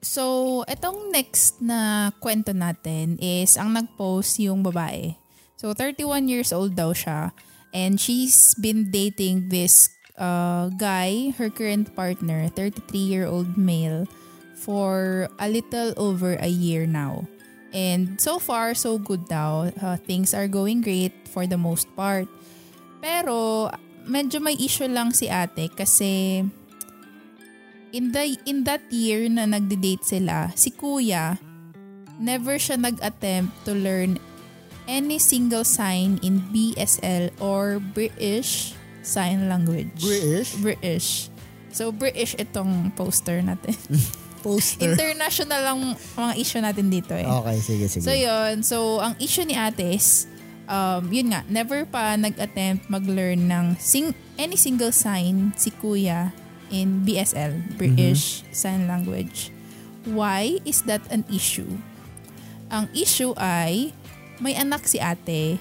So, itong next na kwento natin is ang nag-post yung babae. So, 31 years old daw siya. And she's been dating this uh, guy, her current partner, 33-year-old male, for a little over a year now. And so far, so good daw. Uh, things are going great for the most part. Pero medyo may issue lang si ate kasi in the in that year na nagde-date sila, si kuya never siya nag-attempt to learn any single sign in BSL or British Sign Language. British British. So British itong poster natin. poster. International ang mga issue natin dito eh. okay, sige, sige. So yun, so ang issue ni ate is, um, yun nga, never pa nag-attempt mag-learn ng sing- any single sign si kuya in BSL, British Sign Language. Why is that an issue? Ang issue ay, may anak si ate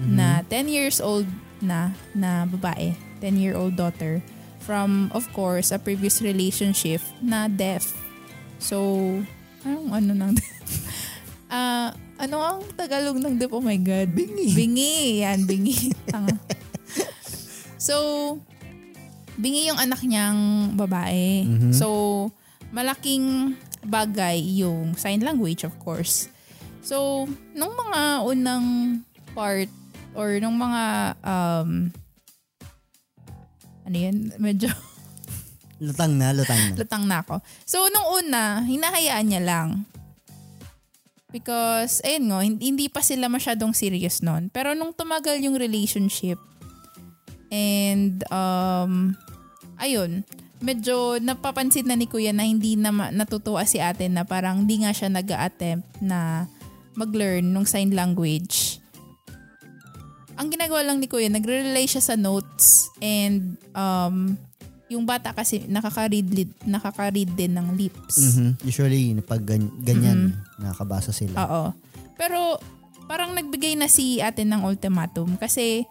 na 10 years old na, na babae, 10-year-old daughter, from, of course, a previous relationship na deaf. So, anong ano nang Ah, ano ang Tagalog ng deaf? Oh my God. Bingi. Bingi. Yan, bingi. Tanga. so, bingi yung anak niyang babae. So, malaking bagay yung sign language, of course. So, nung mga unang part or nung mga um, ano yan, medyo Lutang na, lutang na. lutang na ako. So, nung una, hinahayaan niya lang. Because, ayun nga, hindi, hindi pa sila masyadong serious noon. Pero nung tumagal yung relationship, and, um, ayun, medyo napapansin na ni Kuya na hindi na natutuwa si ate na parang di nga siya nag attempt na mag-learn ng sign language. Ang ginagawa lang ni Kuya, nagre-rely siya sa notes and um, yung bata kasi nakaka-read, nakaka-read din ng lips. Mhm. Usually, pag gan- ganyan, nakakabasa sila. Oo. Pero parang nagbigay na si ate ng ultimatum kasi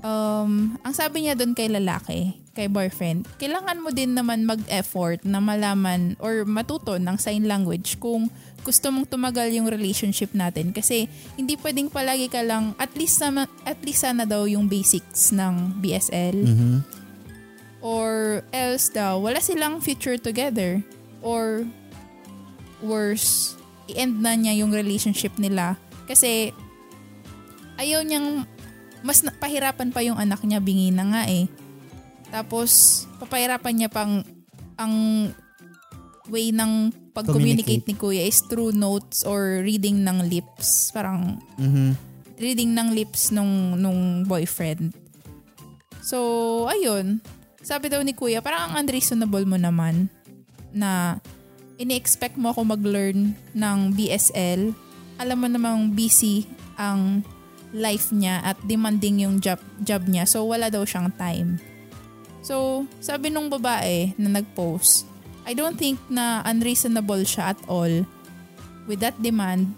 um, ang sabi niya doon kay lalaki, kay boyfriend, kailangan mo din naman mag-effort na malaman or matuto ng sign language kung gusto mong tumagal yung relationship natin kasi hindi pwedeng palagi ka lang at least sama, at least sana daw yung basics ng BSL Mhm. Or else daw wala silang future together or worse i-end na niya yung relationship nila kasi ayaw niyang mas pahirapan pa yung anak niya bingi na nga eh tapos papahirapan niya pang ang way ng pag-communicate ni kuya is through notes or reading ng lips parang Mhm. reading ng lips nung nung boyfriend. So, ayun. Sabi daw ni Kuya, parang ang unreasonable mo naman na ini-expect mo ako mag-learn ng BSL, alam mo namang busy ang life niya at demanding yung job, job niya. So, wala daw siyang time. So, sabi nung babae na nag-post, I don't think na unreasonable siya at all with that demand.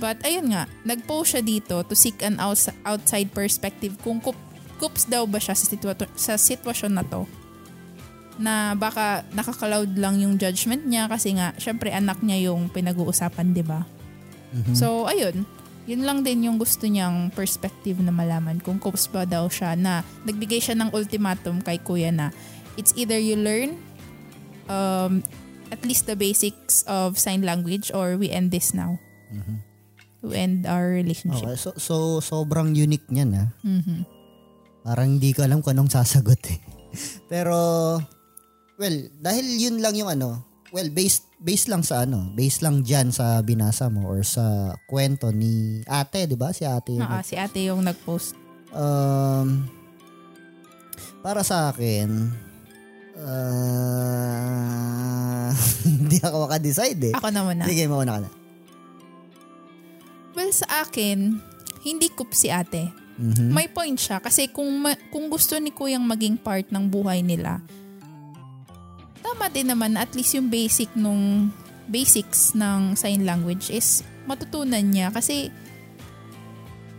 But ayun nga, nag-post siya dito to seek an outs- outside perspective kung kups daw ba siya sa, situa- sa sitwasyon na to. Na baka nakakaloud lang yung judgment niya kasi nga, syempre anak niya yung pinag-uusapan, di ba? So, ayun. Yun lang din yung gusto niyang perspective na malaman kung kups ba daw siya na nagbigay siya ng ultimatum kay kuya na it's either you learn um, at least the basics of sign language or we end this now. To end our relationship. Okay, so, so sobrang unique niyan ah. Mhm. Parang hindi ko alam kung anong sasagot eh. Pero, well, dahil yun lang yung ano, well, based, based lang sa ano, based lang dyan sa binasa mo or sa kwento ni ate, di ba? Si ate yung Ah, si ate yung nag-post. Um, para sa akin, ah, hindi ako makadecide eh. Ako na. Sige, mauna ka na. Well, sa akin, hindi kup si ate. Mhm. May point siya kasi kung ma- kung gusto ni kuyang maging part ng buhay nila, tama din naman na at least yung basic nung basics ng sign language is matutunan niya kasi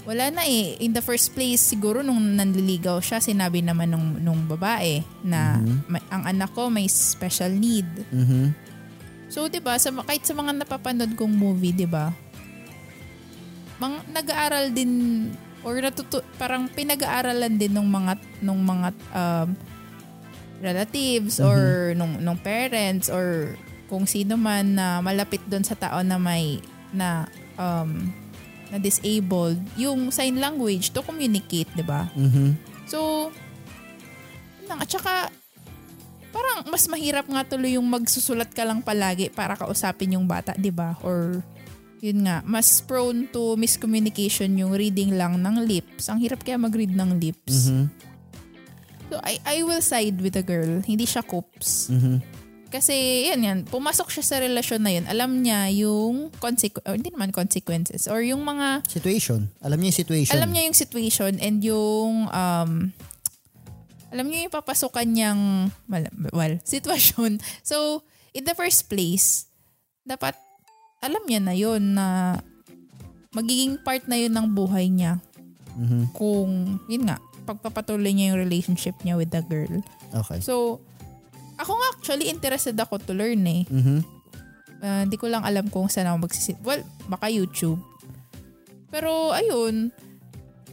wala na eh. In the first place, siguro nung nanliligaw siya, sinabi naman nung, nung babae na "Ma- ang anak ko may special need. Mhm. So, 'di ba, sa kahit sa mga napapanood kong movie, 'di ba? Mang nag-aaral din or natutu parang pinag-aaralan din ng mga nung mga um, relatives or nung nung parents or kung sino man na malapit doon sa tao na may na um, na disabled yung sign language to communicate, 'di ba? Mhm. So, yun lang. At saka, parang mas mahirap nga tuloy yung magsusulat ka lang palagi para kausapin yung bata, di ba? Or, yun nga, mas prone to miscommunication yung reading lang ng lips. Ang hirap kaya mag-read ng lips. Mhm. So, I, I will side with the girl. Hindi siya coops. Mhm. Kasi, yan yan, pumasok siya sa relasyon na yun. Alam niya yung consequ- or hindi naman consequences. Or yung mga Situation. Alam niya yung situation. alam niya yung situation and yung um alam niya yung papasukan niyang mal- well, sitwasyon. So, in the first place, dapat alam niya na yon na magiging part na yun ng buhay niya. Mhm. Kung, yun nga, pagpapatuloy niya yung relationship niya with the girl. Okay. So, ako nga actually interested ako to learn eh. Mhm. Ah, Hindi ko lang alam kung saan ako magsisit. Well, baka YouTube. Pero ayun,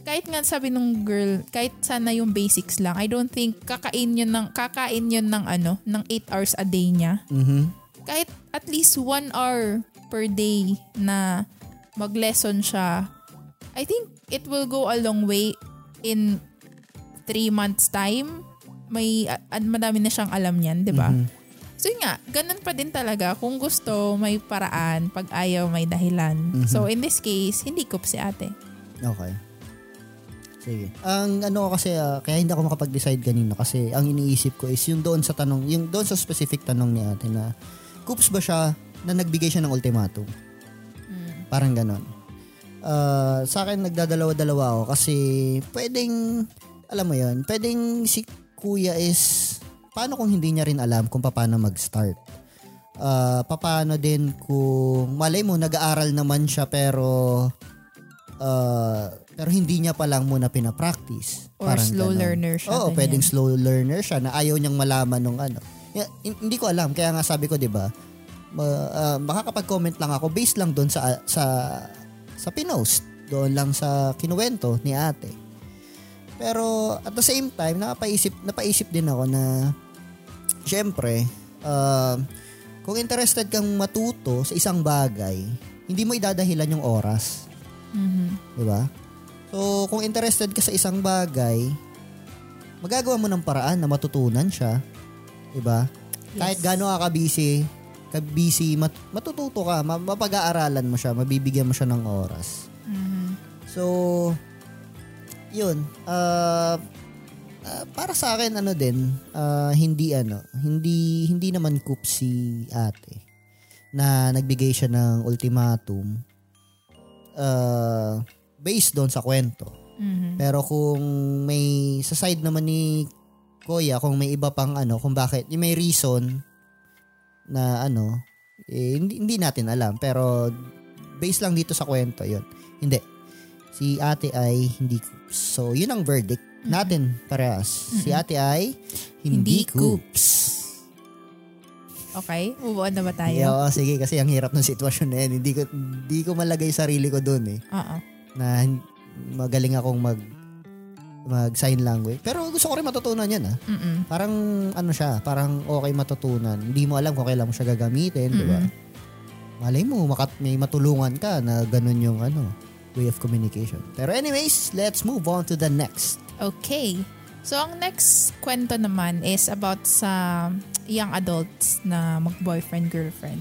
kahit nga sabi nung girl, kahit sana yung basics lang, I don't think kakain yun ng, kakain yun ng ano, ng 8 hours a day niya. Mhm. Kahit at least 1 hour per day na mag-lesson siya, I think it will go a long way in 3 months time. May, at madami na siyang alam niyan, di ba? Mhm. So yun nga, ganun pa din talaga. Kung gusto, may paraan. Pag ayaw, may dahilan. So in this case, hindi ko si ate. Okay. Sige. Ang ano kasi, ah, kaya hindi ako makapag-decide kanina kasi ang iniisip ko is yung doon sa tanong, yung doon sa specific tanong ni ate na, coops ba siya na nagbigay siya ng ultimatum? Parang ganon. Ah, sa akin, nagdadalawa-dalawa ako kasi pwedeng, alam mo yon pwedeng si kuya is, paano kung hindi niya rin alam kung paano mag-start? Ah, paano din kung, malay mo, nag-aaral naman siya pero uh, pero hindi niya pa lang muna pinapractice. Or slow ganon. learner siya, Oo, ganyan. pwedeng slow learner siya na ayaw niyang malaman nung ano. Hindi ko alam, kaya nga sabi ko, 'di ba? Ah, makakapag-comment lang ako based lang doon sa sa sa pinost, doon lang sa kinuwento ni Ate. Pero at the same time, napaisip napaisip din ako na syempre, ah, kung interested kang matuto sa isang bagay, hindi mo idadahilan yung oras. Mhm. Di ba? So, kung interested ka sa isang bagay, magagawa mo ng paraan na matutunan siya. Di ba? Kahit gaano ka ka-busy, ka-busy, mat- matututo ka, ma- mapag-aaralan mo siya, mabibigyan mo siya ng oras. Mhm. So, yun. Uh, ah, para sa akin ano din, ah, hindi ano, hindi hindi naman coop si ate na nagbigay siya ng ultimatum uh, based doon sa kwento. Mhm. Pero kung may sa side naman ni Kuya, kung may iba pang ano, kung bakit, yung may reason na ano, eh, hindi, hindi natin alam. Pero based lang dito sa kwento, yun. Hindi. Si ate ay hindi coops. So, yun ang verdict natin parehas. Si ate ay hindi, Hindi coops. Okay, move on na ba tayo? Yeah, oo, sige, kasi ang hirap ng sitwasyon na yun. Hindi ko, hindi ko malagay sarili ko doon eh. Oo. Na magaling akong mag mag sign language. Pero gusto ko rin matutunan yan ah. Mm-mm. Parang ano siya, parang okay matutunan. Hindi mo alam kung kailan mo siya gagamitin, di ba? Malay mo, makat may matulungan ka na ganun yung ano, way of communication. Pero anyways, let's move on to the next. Okay. So, ang next kwento naman is about sa young adults na mag-boyfriend-girlfriend.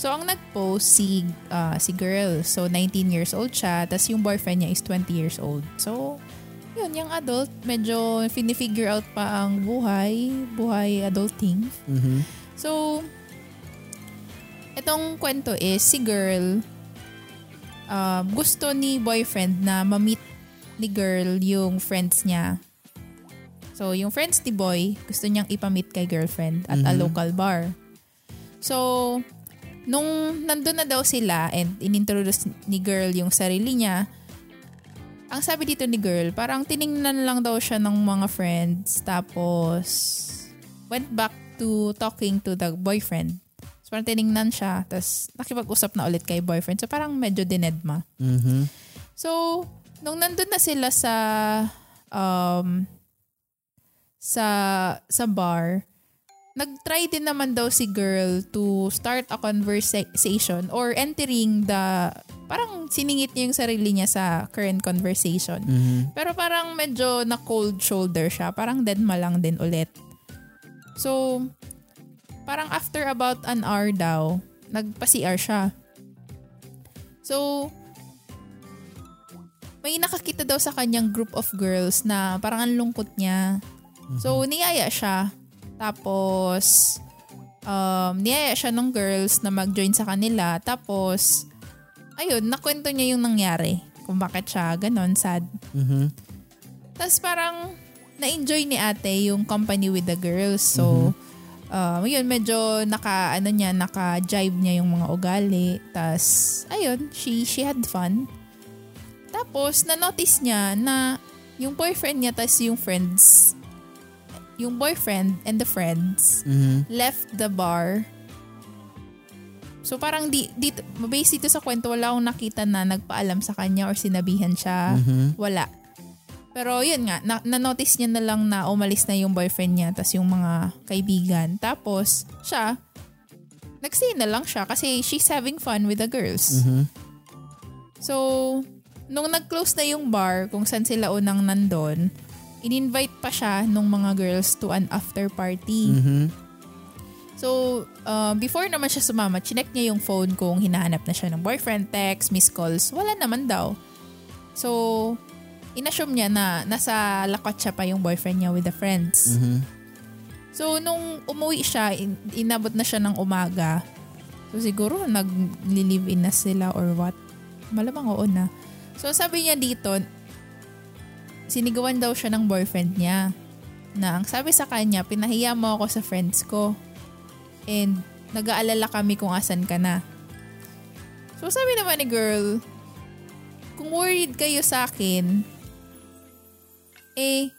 So, ang nag-post si, ah, si girl. So, 19 years old siya. Tapos yung boyfriend niya is 20 years old. So, yun, young adult. Medyo finifigure out pa ang buhay. Buhay adulting. Mhm. So, itong kwento is si girl um, gusto ni boyfriend na ma-meet ni girl yung friends niya. So, yung friends ni boy, gusto niyang ipamit kay girlfriend at a Mhm. local bar. So, nung nandun na daw sila and inintroduce ni girl yung sarili niya, ang sabi dito ni girl, parang tiningnan lang daw siya ng mga friends tapos went back to talking to the boyfriend. So parang tiningnan siya tapos nakipag-usap na ulit kay boyfriend. So parang medyo dinedma. Mhm. So, nung nandun na sila sa um sa sa bar, nag-try din naman daw si girl to start a conversation or entering the parang siningit niya yung sarili niya sa current conversation. Mhm. Pero parang medyo na cold shoulder siya. Parang deadma lang din ulit. So, parang after about an hour daw, nagpa-CR siya. So, may nakakita daw sa kanyang group of girls na parang ang lungkot niya. So, niyaya siya. Tapos, um, niyaya siya ng girls na mag-join sa kanila. Tapos, ayun, nakwento niya yung nangyari. Kung bakit siya ganon, sad. Mhm. Tapos parang na-enjoy ni ate yung company with the girls. So, um, yun, medyo naka, ano niya, naka-jive niya yung mga ugali. Tapos, ayun, she, she had fun. Tapos, na-notice niya na yung boyfriend niya, tapos yung friends, yung boyfriend and the friends Mhm. left the bar. So parang di, dito, based dito sa kwento, wala akong nakita na nagpaalam sa kanya or sinabihan siya. Mhm. Wala. Pero yun nga, na, na-notice niya na lang na umalis na yung boyfriend niya tas yung mga kaibigan. Tapos siya, nag-stay na lang siya kasi she's having fun with the girls. Mhm. So, nung nag-close na yung bar kung saan sila unang nandun, in-invite pa siya nung mga girls to an after party. Mhm. So, uh, before naman siya sumama, chinek niya yung phone kung hinahanap na siya ng boyfriend, text, missed calls. Wala naman daw. So, inassume niya na nasa lakot siya pa yung boyfriend niya with the friends. Mhm. So, nung umuwi siya, in- inabot na siya ng umaga. So, siguro nag-live-in na sila or what. Malamang oo na. So, sabi niya dito, sinigawan daw siya ng boyfriend niya. Na ang sabi sa kanya, pinahiya mo ako sa friends ko. And nag-aalala kami kung asan ka na. So, sabi naman ni girl, kung worried kayo sa akin, eh,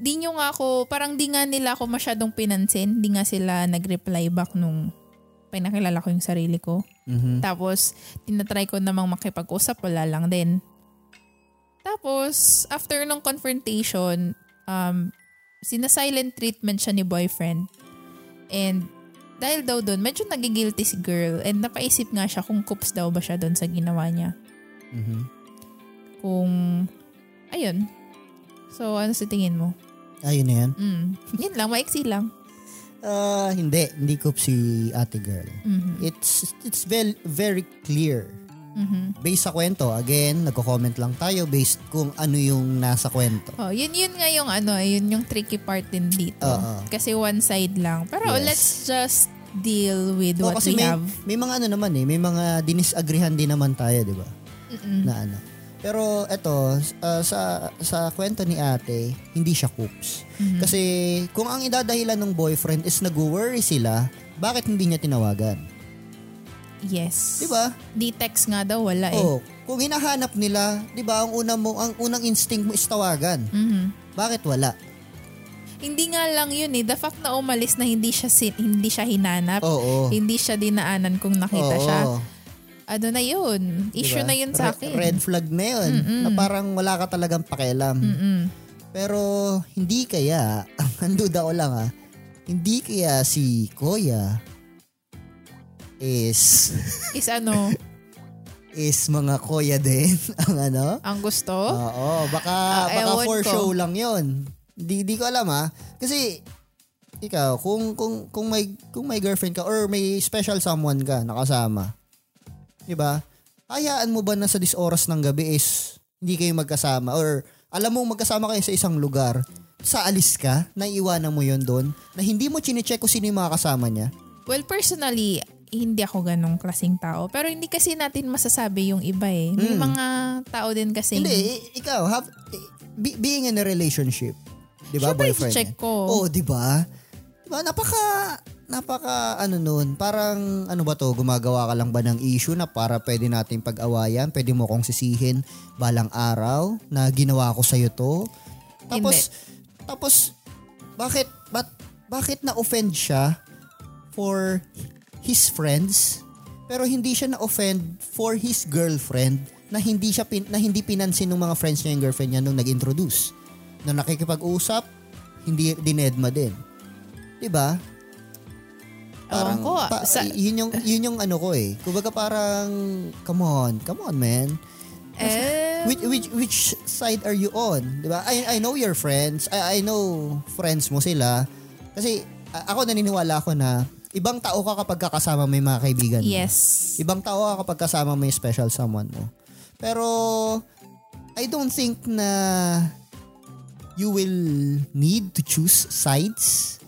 di nyo nga ako, parang di nga nila ako masyadong pinansin. Di nga sila nag-reply back nung pinakilala ko yung sarili ko. Mhm. Tapos, tinatry ko namang makipag-usap, wala lang din. Tapos, after ng confrontation, um, sina-silent treatment siya ni boyfriend. And dahil daw doon, medyo nagigilty si girl. And napaisip nga siya kung coops daw ba siya doon sa ginawa niya. Mhm. Kung, ayun. So, ano sa tingin mo? Ayun na yan. Mm. Yun lang, maiksi lang. Ah, hindi. Hindi ko si ate girl. Mhm. It's it's very very clear Mhm. Based sa kwento, again, nagko-comment lang tayo based kung ano yung nasa kwento. Oh, yun yun nga yung ano, yun yung tricky part din dito. Oo. Kasi one side lang. Pero Yes. let's just deal with Oo, what kasi we may, have. may mga ano naman eh, may mga dinisagrihan din naman tayo, di ba? Na ano. Pero eto, uh, sa sa kwento ni ate, hindi siya coops. Mm-hmm. Kasi kung ang idadahilan ng boyfriend is nag-worry sila, bakit hindi niya tinawagan? Yes. Di ba? Di text nga daw, wala eh. Oh, kung hinahanap nila, 'di ba, ang una mo, ang unang instinct mo is tawagan. Mhm. Bakit wala? Hindi nga lang yun eh. The fact na umalis na hindi siya hindi siya hinanap. Oo. Hindi siya dinaanan kung nakita Oo. siya. Ano na yun? Issue Diba? na yun sa akin. Red flag na yun. Na parang wala ka talagang pakialam. Mm-mm. Pero hindi kaya, ang duda ko lang ah, hindi kaya si Koya is Is ano? is mga Koya din ang ano? ang gusto? Oo, baka Ah, baka for ko. show lang 'yon. Di di ko alam ah. Kasi ikaw, kung kung kung may kung may girlfriend ka or may special someone ka nakasama. 'Di ba? Hayaan mo ba na sa dis oras ng gabi is hindi kayo magkasama or alam mo magkasama kayo sa isang lugar, sa alis ka, naiiwanan mo yon doon, na hindi mo chine-check kung sino yung mga kasama niya. Well, personally, hindi ako ganong klaseng tao. Pero hindi kasi natin masasabi yung iba eh. May mga tao din kasi. Hindi, ikaw, have, be- being in a relationship, di ba, boyfriend? check ko. Oh, di ba? Di ba, napaka, napaka, ano nun, parang, ano ba to, gumagawa ka lang ba ng issue na para pwede natin pag-awayan, pwede mo kong sisihin balang araw na ginawa ko sa'yo to? Tapos, tapos, bakit, bat, bakit na-offend siya for his friends pero hindi siya na-offend for his girlfriend na hindi siya pin, na hindi pinansin ng mga friends niya yung girlfriend niya nung nag-introduce. Na nakikipag-usap, hindi dinedma din. 'Di ba? Ewan ko, pa- sa- yun yung yun yung ano ko eh. Kumbaga parang come on, come on man. Eh, Which which which side are you on? 'Di ba? I I know your friends. I I know friends mo sila. Kasi ako naniniwala ako na ibang tao ka kapag kakasama mo yung mga kaibigan mo. yes. Ibang tao ka kapag kasama mo yung special someone mo. Pero I don't think na you will need to choose sides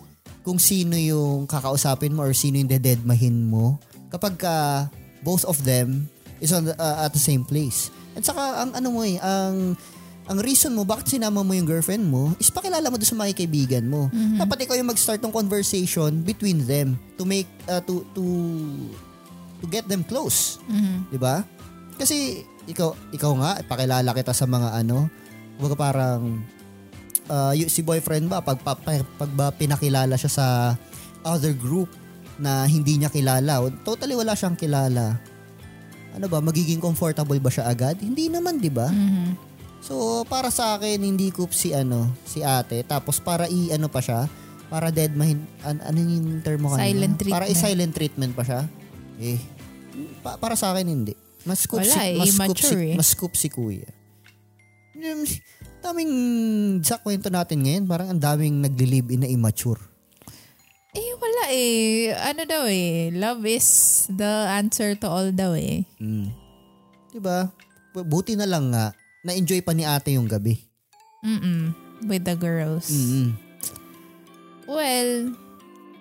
kung sino yung kakausapin mo or sino yung dededmahin mo kapag ka both of them is on the, uh, at the same place. At saka ang ano mo eh, ang ang reason mo bakit sinama mo yung girlfriend mo is pakilala mo doon sa mga kaibigan mo. Dapat ikaw yung mag-start ng conversation between them to make uh, to to to get them close. Mhm. 'Di ba? Kasi ikaw ikaw nga pakilala kita sa mga ano, kumbaga parang uh, y- si boyfriend ba pag, pag, pag ba pinakilala siya sa other group na hindi niya kilala, totally wala siyang kilala. Ano ba, magiging comfortable ba siya agad? Hindi naman, 'di ba? Mhm. So, para sa akin, hindi ko si ano, si ate. Tapos, para i-ano pa siya, para dead mahin, an, ano yung term mo kanina? Silent Para treatment. i-silent treatment pa siya? Eh, pa- para sa akin, hindi. Mas scoop Wala si, eh, mas scoop si, eh. mas scoop si kuya. Yung, daming, sa kwento natin ngayon, parang ang daming nagli-live in na immature. Eh, wala eh. Ano daw eh. Love is the answer to all daw eh. Mm. Diba? Buti na lang nga, na-enjoy pa ni ate yung gabi. Mm-mm. With the girls. Mm-mm. Well,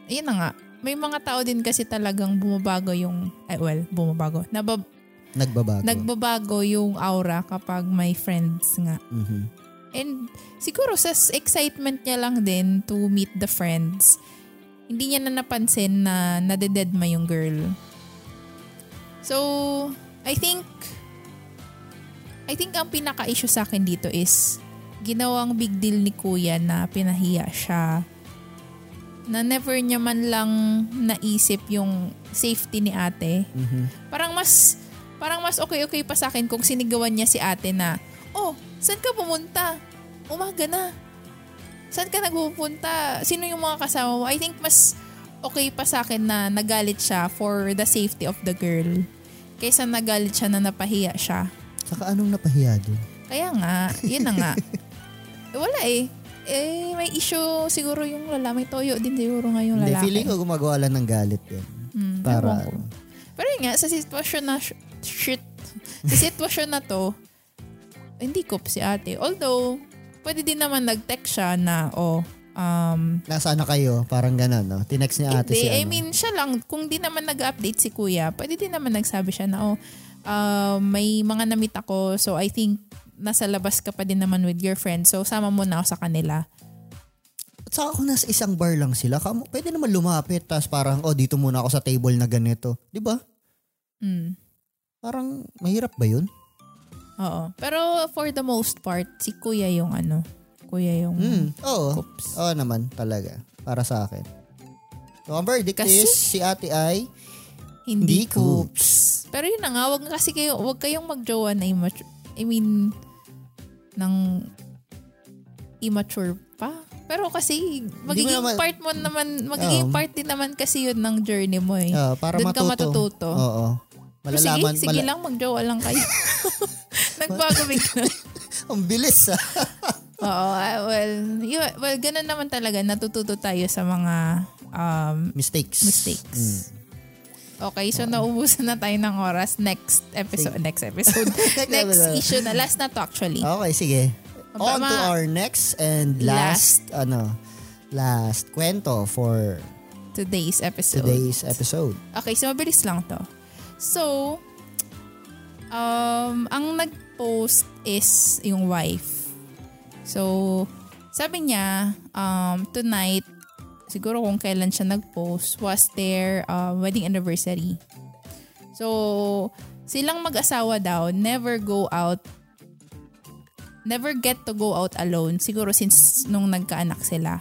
yun na nga. May mga tao din kasi talagang bumabago yung, ay well, bumabago. Nabab, Nagbabago. nagbabago yung aura kapag may friends nga. Mhm. And siguro sa excitement niya lang din to meet the friends, hindi niya na napansin na nadededma yung girl. So, I think, I think ang pinaka-issue sa akin dito is, ginawang big deal ni kuya na pinahiya siya. Na never niya man lang naisip yung safety ni ate. Mhm. Parang mas parang mas okay-okay pa sa akin kung sinigawan niya si ate na, "Oh, saan ka pumunta? Umaga na. Saan ka nagpupunta? Sino yung mga kasama mo?" I think mas okay pa sa akin na nagalit siya for the safety of the girl kaysa nagalit siya na napahiya siya. Saka anong napahiya dun? Kaya nga, yun na nga. Wala eh. Eh, may issue siguro yung lalaki. May toyo din siguro nga yung Hindi, lalaki. feeling ko gumagawa lang ng galit yun. Hmm, Para, ewan ko. Pero yun nga, sa sitwasyon na sh- shit, sa sitwasyon na to, hindi ko si ate. Although, pwede din naman nag-text siya na, oh, um, Nasaan na kayo? Parang ganun, no? Tinext ni ate hindi, si I ano. mean, siya lang, kung di naman nag-update si kuya, pwede din naman nagsabi siya na, oh, uh, may mga namit ako, so I think nasa labas ka pa din naman with your friends, so sama mo na ako sa kanila. At saka kung nasa isang bar lang sila, kamo, pwede naman lumapit, tapos parang, oh, dito muna ako sa table na ganito. Di ba? Mm. Parang, mahirap ba yun? Oo. Pero for the most part, si kuya yung ano, kuya yung Hmm, oo. coops. Oo naman, talaga. Para sa akin. So, ang verdict Kasi- is, si ate ay, Hindi coops. Pero yun na nga, wag kasi kayo, wag kayong magjowa na immature. I mean, ng immature pa. Pero kasi, magiging naman- part mo naman, magiging Oo. part din naman kasi yun ng journey mo eh. ah, para Doon ka matuto. matututo. Oo. Pero sige, Malalaman, sige mala- lang, magjowa lang kayo. Nagbago bigla. Ang bilis ah. Oo, ah, well, yun, well, ganun naman talaga. Natututo tayo sa mga um, Mistakes. mistakes. Mm. Okay, so naubusan na tayo ng oras. Next episode, next episode, next issue na. Last na to actually. Okay, sige. On to our next and last, ano, last kwento for Today's episode. today's episode. Okay, so mabilis lang to. So, um, ang nag-post is yung wife. So, sabi niya, um, tonight, siguro kung kailan siya nag-post, was their uh, wedding anniversary. So, silang mag-asawa daw, never go out, never get to go out alone. Siguro since nung nagkaanak sila.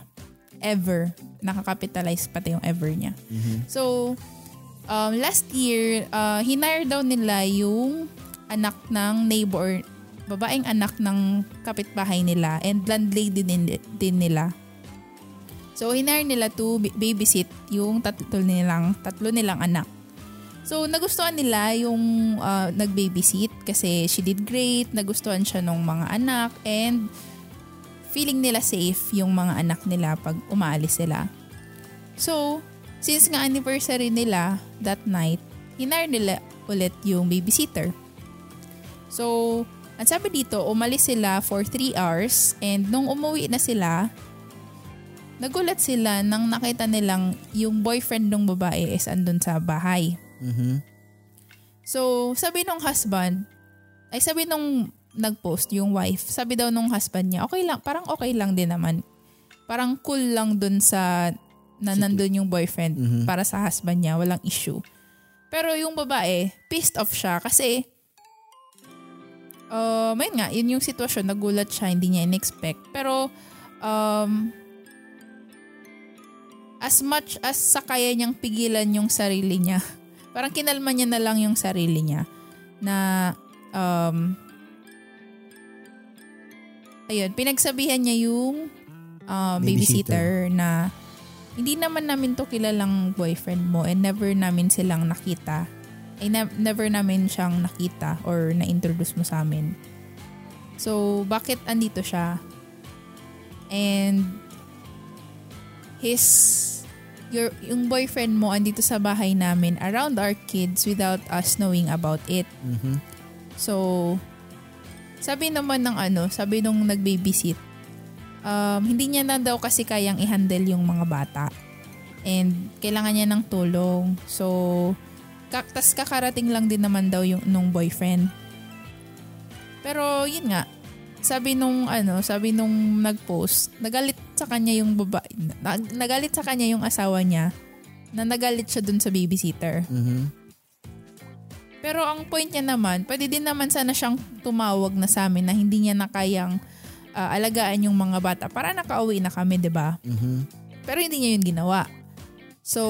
Ever. Nakakapitalize pati yung ever niya. So, um, last year, uh, hinire daw nila yung anak ng neighbor, babaeng anak ng kapitbahay nila and landlady din, din nila. So, hinire nila to babysit yung tatlo nilang, tatlo nilang anak. So, nagustuhan nila yung uh, nag-babysit kasi she did great, nagustuhan siya ng mga anak and feeling nila safe yung mga anak nila pag umaalis sila. So, since nga anniversary nila that night, hinire nila ulit yung babysitter. So, ang sabi dito, umalis sila for 3 hours and nung umuwi na sila, nagulat sila nang nakita nilang yung boyfriend ng babae is andun sa bahay. Mhm. So, sabi nung husband, ay sabi nung nag-post yung wife, sabi daw nung husband niya, okay lang, parang okay lang din naman. Parang cool lang dun sa na nandun yung boyfriend Mhm. para sa husband niya, walang issue. Pero yung babae, pissed off siya kasi uh, may nga, yun yung sitwasyon, nagulat siya, hindi niya in-expect. Pero um, as much as sa kaya niyang pigilan yung sarili niya, parang kinalma niya na lang yung sarili niya na um, ayun, pinagsabihan niya yung um, babysitter. Babysitter. na hindi naman namin to kilalang boyfriend mo and never namin silang nakita. Ay, ne- never namin siyang nakita or na-introduce mo sa amin. So, bakit andito siya? And his your yung boyfriend mo andito sa bahay namin around our kids without us knowing about it. Mhm. So, sabi naman ng ano, sabi nung nag-babysit, um, hindi niya na daw kasi kayang i-handle yung mga bata. And kailangan niya ng tulong. So, ka- tas kakarating lang din naman daw yung nung boyfriend. Pero yun nga, sabi nung ano, sabi nung nag-post, nagalit sa kanya yung babae, nag- nagalit sa kanya yung asawa niya na nagalit siya dun sa babysitter. Mhm. Pero ang point niya naman, pwede din naman sana siyang tumawag na sa amin na hindi niya na kayang ah, alagaan yung mga bata para nakauwi na kami, 'di ba? Mhm. Pero hindi niya yun ginawa. So,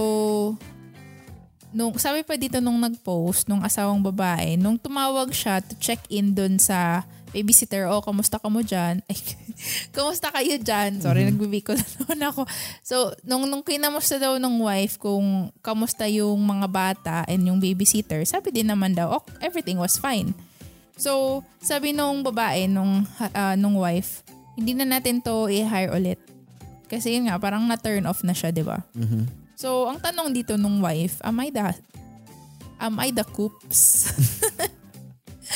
nung, sabi pa dito nung nag-post, nung asawang babae, nung tumawag siya to check in dun sa babysitter, oh, kamusta ka mo dyan? Ay, kamusta kayo dyan? Sorry, nagbibiko na naman ako. So, nung, nung kinamusta daw ng wife kung kamusta yung mga bata and yung babysitter, sabi din naman daw, oh, everything was fine. So, sabi nung babae, nung, ah, nung wife, hindi na natin to i-hire ulit. Kasi yun nga, parang na-turn off na siya, di ba? Mhm. So, ang tanong dito nung wife, am I the, am I the coops?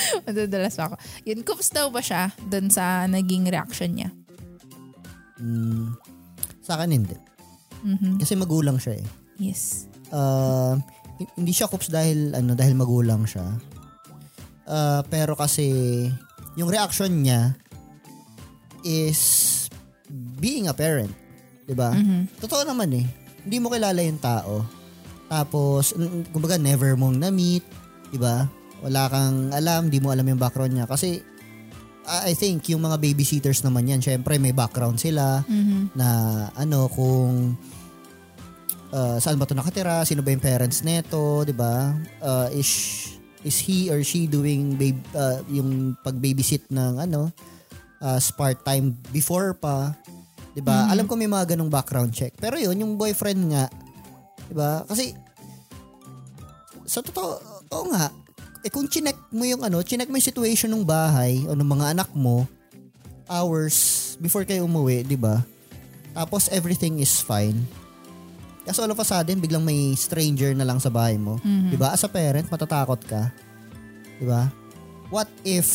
Madadalas ako. Yun, coops daw ba siya dun sa naging reaction niya? Mm, sa akin hindi. Mhm. Kasi magulang siya eh. Yes. Uh, hin- hindi siya coops dahil ano dahil magulang siya. Uh, pero kasi yung reaction niya is being a parent, 'di ba? Mhm. Totoo naman eh. Hindi mo kilala yung tao. Tapos kumbaga never mong na-meet, 'di ba? Wala kang alam, di mo alam yung background niya kasi I think yung mga babysitters naman yan, syempre may background sila Mhm. na ano kung uh, saan ba 'to nakatira, sino ba yung parents nito, 'di ba? Uh, is is he or she doing babe uh, yung pag-babysit ng ano uh, part-time before pa, 'di ba? Alam ko may mga ganong background check. Pero 'yun, yung boyfriend nga, 'di ba? Kasi sa totoo, oo nga, eh kung chinek mo yung ano, chinek mo yung situation ng bahay o ng mga anak mo, hours before kayo umuwi, di ba? Tapos everything is fine. Kasi all of a sudden, biglang may stranger na lang sa bahay mo. Di ba? As a parent, matatakot ka. Di ba? What if,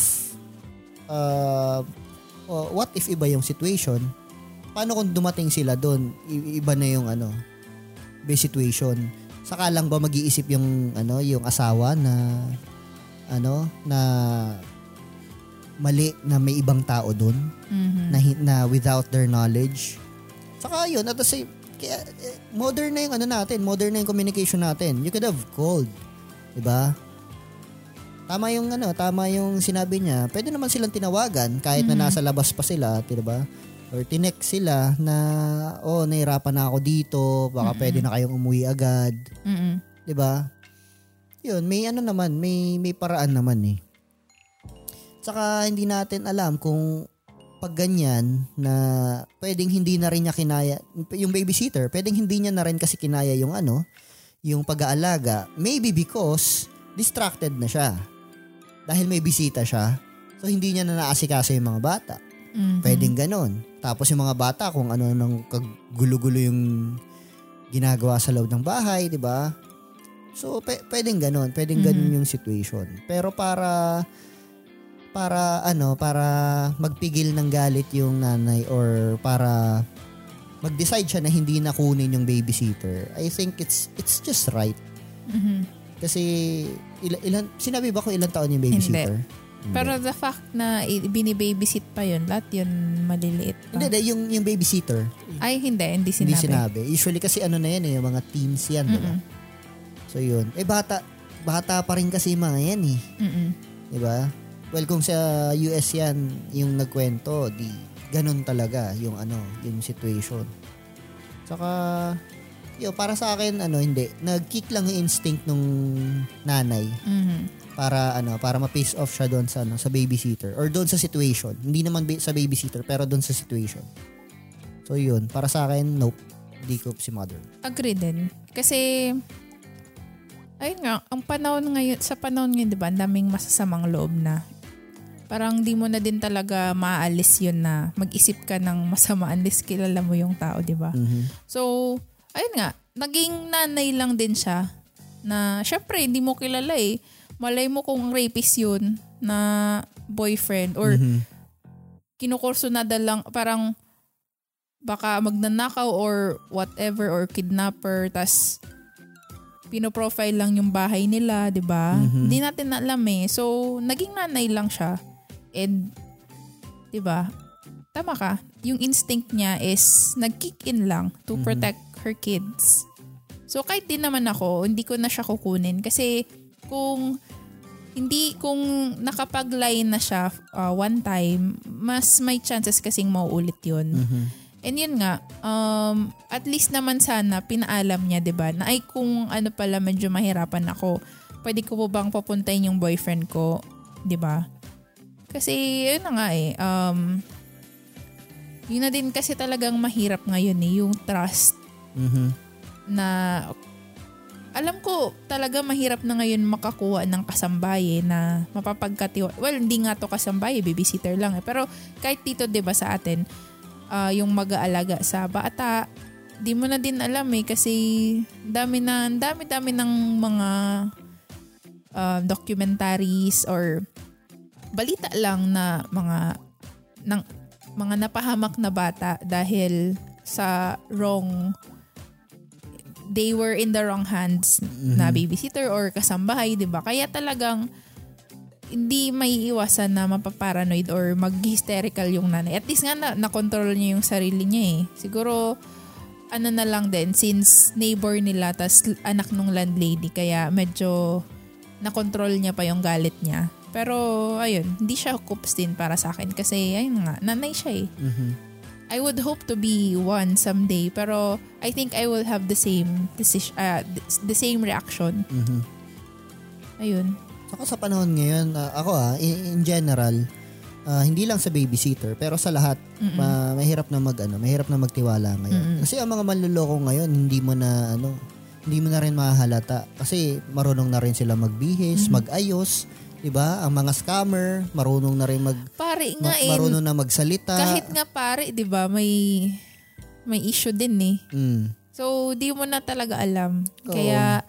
uh, oh, what if iba yung situation? Paano kung dumating sila doon? I- iba na yung ano, situation. Saka lang ba mag-iisip yung ano, yung asawa na ano, na mali na may ibang tao doon Mhm. na, na without their knowledge. Saka yun, at the same, kaya, eh, modern na yung ano natin, modern na yung communication natin. You could have called. 'Di ba? Tama yung ano, tama yung sinabi niya. Pwede naman silang tinawagan kahit na nasa labas pa sila, 'di ba? Or tinek sila na, oh, nahirapan na ako dito, baka pwede na kayong umuwi agad. Mhm. 'di ba? Yun, may ano naman, may may paraan naman eh. Saka hindi natin alam kung pag ganyan na pwedeng hindi na rin niya kinaya yung babysitter, pwedeng hindi niya na rin kasi kinaya yung ano, yung pag-aalaga. Maybe because distracted na siya. Dahil may bisita siya. So hindi niya na naasikaso yung mga bata. Mhm. Pwedeng ganon. Tapos yung mga bata kung ano nang kagulo-gulo yung ginagawa sa loob ng bahay, di ba? So, pe- pwedeng ganon. Pwedeng ganon yung situation. Pero para para ano, para magpigil ng galit yung nanay or para mag-decide siya na hindi na kunin yung babysitter, I think it's it's just right. Mhm. Kasi ilan, ilan sinabi ba ko ilang taon yung babysitter? Pero the fact na binibabysit pa yun, lahat yun maliliit pa. Hindi, hindi, yung yung babysitter. Ay, hindi. Hindi sinabi. Hindi sinabi. Usually kasi ano na yan eh, yung mga teens yan, di ba? So yun. Eh bata, bata pa rin kasi mga yan eh. Mm-mm. Di ba? Well, kung sa US yan, yung nagkwento, di ganun talaga yung ano, yung situation. Saka, yo para sa akin, ano, hindi. Nag-kick lang yung instinct nung nanay Mhm. para ano para ma-pace off siya doon sa ano sa babysitter or doon sa situation hindi naman ba- sa babysitter pero doon sa situation so yun para sa akin nope di ko si mother Agree din. Kasi, ayun nga, ang panahon ngayon, sa panahon ngayon, di ba, ang daming masasamang loob na. Parang di mo na din talaga maaalis yun na mag-isip ka ng masama unless kilala mo yung tao, di ba? Mhm. So, ayun nga, naging nanay lang din siya na syempre hindi mo kilala eh. Malay mo kung rapist yun na boyfriend or Mhm. kinukurso na lang parang baka magnanakaw or whatever or kidnapper tas pinoprofile lang yung bahay nila, 'di ba? Mhm. Hindi natin alam eh. So, naging nanay lang siya. And 'di ba? Tama ka. Yung instinct niya is nag-kick in lang to Mhm. protect her kids. So, kahit din naman ako, hindi ko na siya kukunin kasi kung hindi kung nakapag-line na siya uh, one time, mas may chances kasing mauulit yun. Mhm. And yun nga, um, at least naman sana pinaalam niya, 'di ba Na ay kung ano pala medyo mahirapan ako, pwede ko po bang papuntahin yung boyfriend ko, 'di ba Kasi yun na nga eh, um, yun na din kasi talagang mahirap ngayon eh, yung trust Mhm. na alam ko talaga mahirap na ngayon makakuha ng kasambahay na mapapagkatiwa. Well, hindi nga to kasambahay, babysitter lang eh. Pero kahit dito 'di ba sa atin, ah, yung mag-aalaga sa bata, di mo na din alam eh kasi dami na dami-dami ng mga ah, documentaries or balita lang na mga ng mga napahamak na bata dahil sa wrong they were in the wrong hands na babysitter or kasambahay, 'di ba? Kaya talagang hindi may iwasan na mapaparanoid or mag-hysterical yung nanay. At least nga na, na-control niya yung sarili niya eh. Siguro, ano na lang din, since neighbor nila, tas anak nung landlady, kaya medyo na-control niya pa yung galit niya. Pero, ayun, hindi siya coops din para sa akin kasi, ayun nga, nanay siya eh. Mhm. I would hope to be one someday, pero I think I will have the same decision, uh, the same reaction. Mhm. Ayun. Saka sa panahon ngayon, ah, ako ah, in, in general, ah, hindi lang sa babysitter, pero sa lahat, ma- mahirap na mag ano, mahirap na magtiwala ngayon. Kasi ang mga manluloko ngayon, hindi mo na ano, hindi mo na rin mahalata kasi marunong na rin sila magbihis, mag-ayos, 'di ba? Ang mga scammer, marunong na rin mag Pare ma- nga eh, marunong na magsalita. kahit nga pare, 'di ba, may may issue din eh. Mm. So, di mo na talaga alam. Oo. Kaya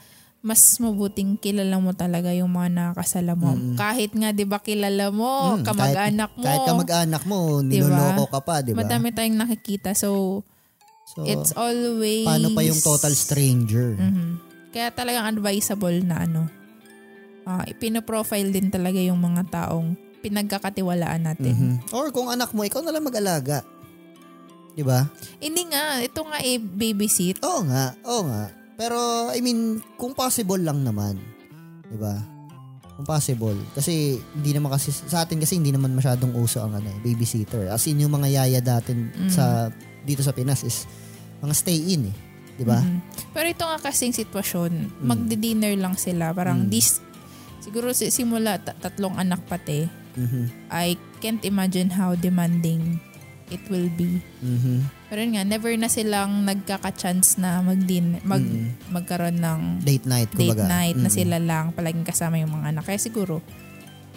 mas mabuting kilala mo talaga yung mga nakakasala mo. Kahit nga 'di ba kilala mo, Mm, kamag-anak mo. Kahit kamag-anak mo, Diba? niloloko ka pa, 'di ba? Madami tayong nakikita. So, So, it's always paano pa yung total stranger? Mhm. Kaya talagang advisable na ano. ah ipinoprofile din talaga yung mga taong pinagkakatiwalaan natin. Mhm. Or kung anak mo, ikaw na lang mag-alaga. 'Di ba? Hindi nga, ito nga eh, babysit. Oo nga, oo nga. Pero I mean, kung possible lang naman, 'di ba? Kung possible. Kasi hindi naman kasi sa atin kasi hindi naman masyadong uso ang ano, babysitter. As in yung mga yaya dati sa dito sa Pinas is mga stay in eh, 'di ba? Mhm. Pero ito nga kasing sitwasyon, magdi-dinner lang sila. Parang this, siguro si- simula ta- tatlong anak pati, Mhm. I can't imagine how demanding it will be. Mhm. Pero yun nga, never na silang nagkaka-chance na mag-din, mag, magkaroon ng Date night date kumbaga. night na Mhm. sila lang, palaging kasama yung mga anak. Kaya siguro,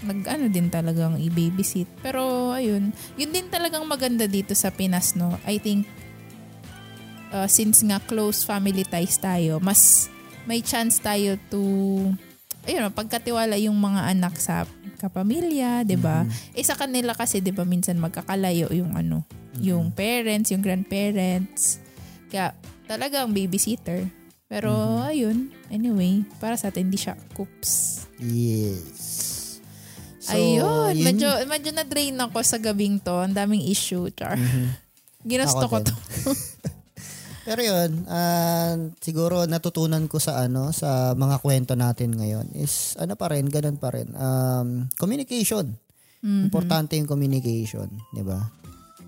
nag-ano din talagang i-babysit. Pero ayun, yun din talagang maganda dito sa Pinas, no? I think, uh, since nga close family ties tayo, mas may chance tayo to, ayun, pagkatiwala yung mga anak sa kapamilya, 'di ba? Eh sa kanila kasi 'di ba minsan magkakalayo yung ano, yung parents, yung grandparents. Kaya talagang babysitter. Pero ayun, anyway, para sa atin hindi siya coops. Yes. So, ayun, yun- medyo medyo na-drain ako sa gabing to. Ang daming issue, char. Ginusto Ako ko din. to. Pero yun, ah, siguro natutunan ko sa ano sa mga kwento natin ngayon is ano pa rin, ganun pa rin. Um, communication. Importante yung communication, 'di ba?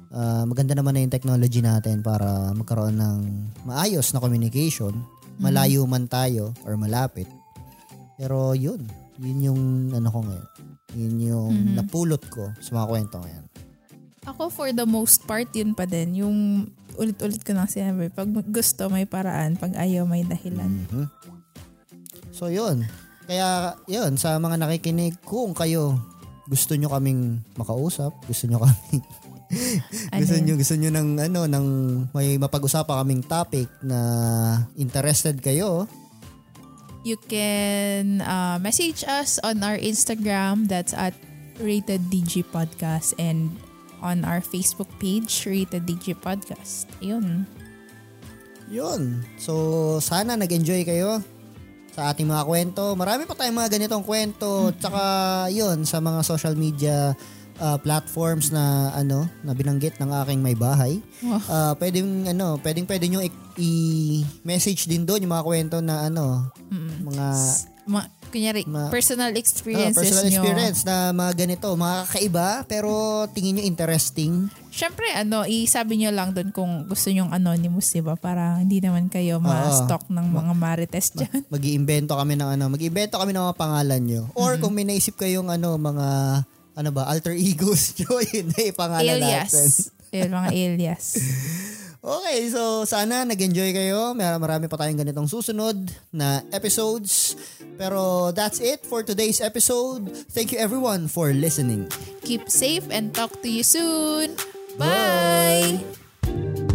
Ah, maganda naman na yung technology natin para magkaroon ng maayos na communication, malayo man tayo or malapit. Pero yun, yun yung ano ko ngayon. Yun yung napulot ko sa mga kwento ngayon. Ako for the most part, yun pa din. Yung ulit-ulit ko nang sinabi, pag gusto may paraan, pag ayaw may dahilan. Mhm. So yun. Kaya yun, sa mga nakikinig, kung kayo gusto nyo kaming makausap, gusto nyo kaming gusto Ano nyo gusto nyo ng ano ng may mapag-usapan kaming topic na interested kayo, You can uh, message us on our Instagram. That's at Rated DG Podcast and on our Facebook page, Rated DG Podcast. Ayun. yun. So sana nag-enjoy kayo sa ating mga kwento. Marami pa tayong mga ganitong kwento. Tsaka yun, sa mga social media uh, platforms na ano na binanggit ng aking may bahay. Wow. Ah, pwedeng ano, pwedeng pwede niyo i- i-message din doon yung mga kwento na ano, mga Ma- kunyari, Ma- personal ah, experiences personal nyo. experience na mga ganito, mga kakaiba pero tingin niyo interesting. Siyempre, ano, isabi nyo lang doon kung gusto nyong anonymous, di ba? Para hindi naman kayo ma-stalk ng mga marites dyan. Mag-iimbento kami ng ano, mag-iimbento kami ng mga pangalan niyo. Or kung may naisip kayong ano, mga ano ba, alter egos nyo, yun na ipangalan natin. alias. Yun, mga alias. Okay, so sana nag-enjoy kayo. Meron marami pa tayong ganitong susunod na episodes. Pero that's it for today's episode. Thank you everyone for listening. Keep safe and talk to you soon. Bye! Bye.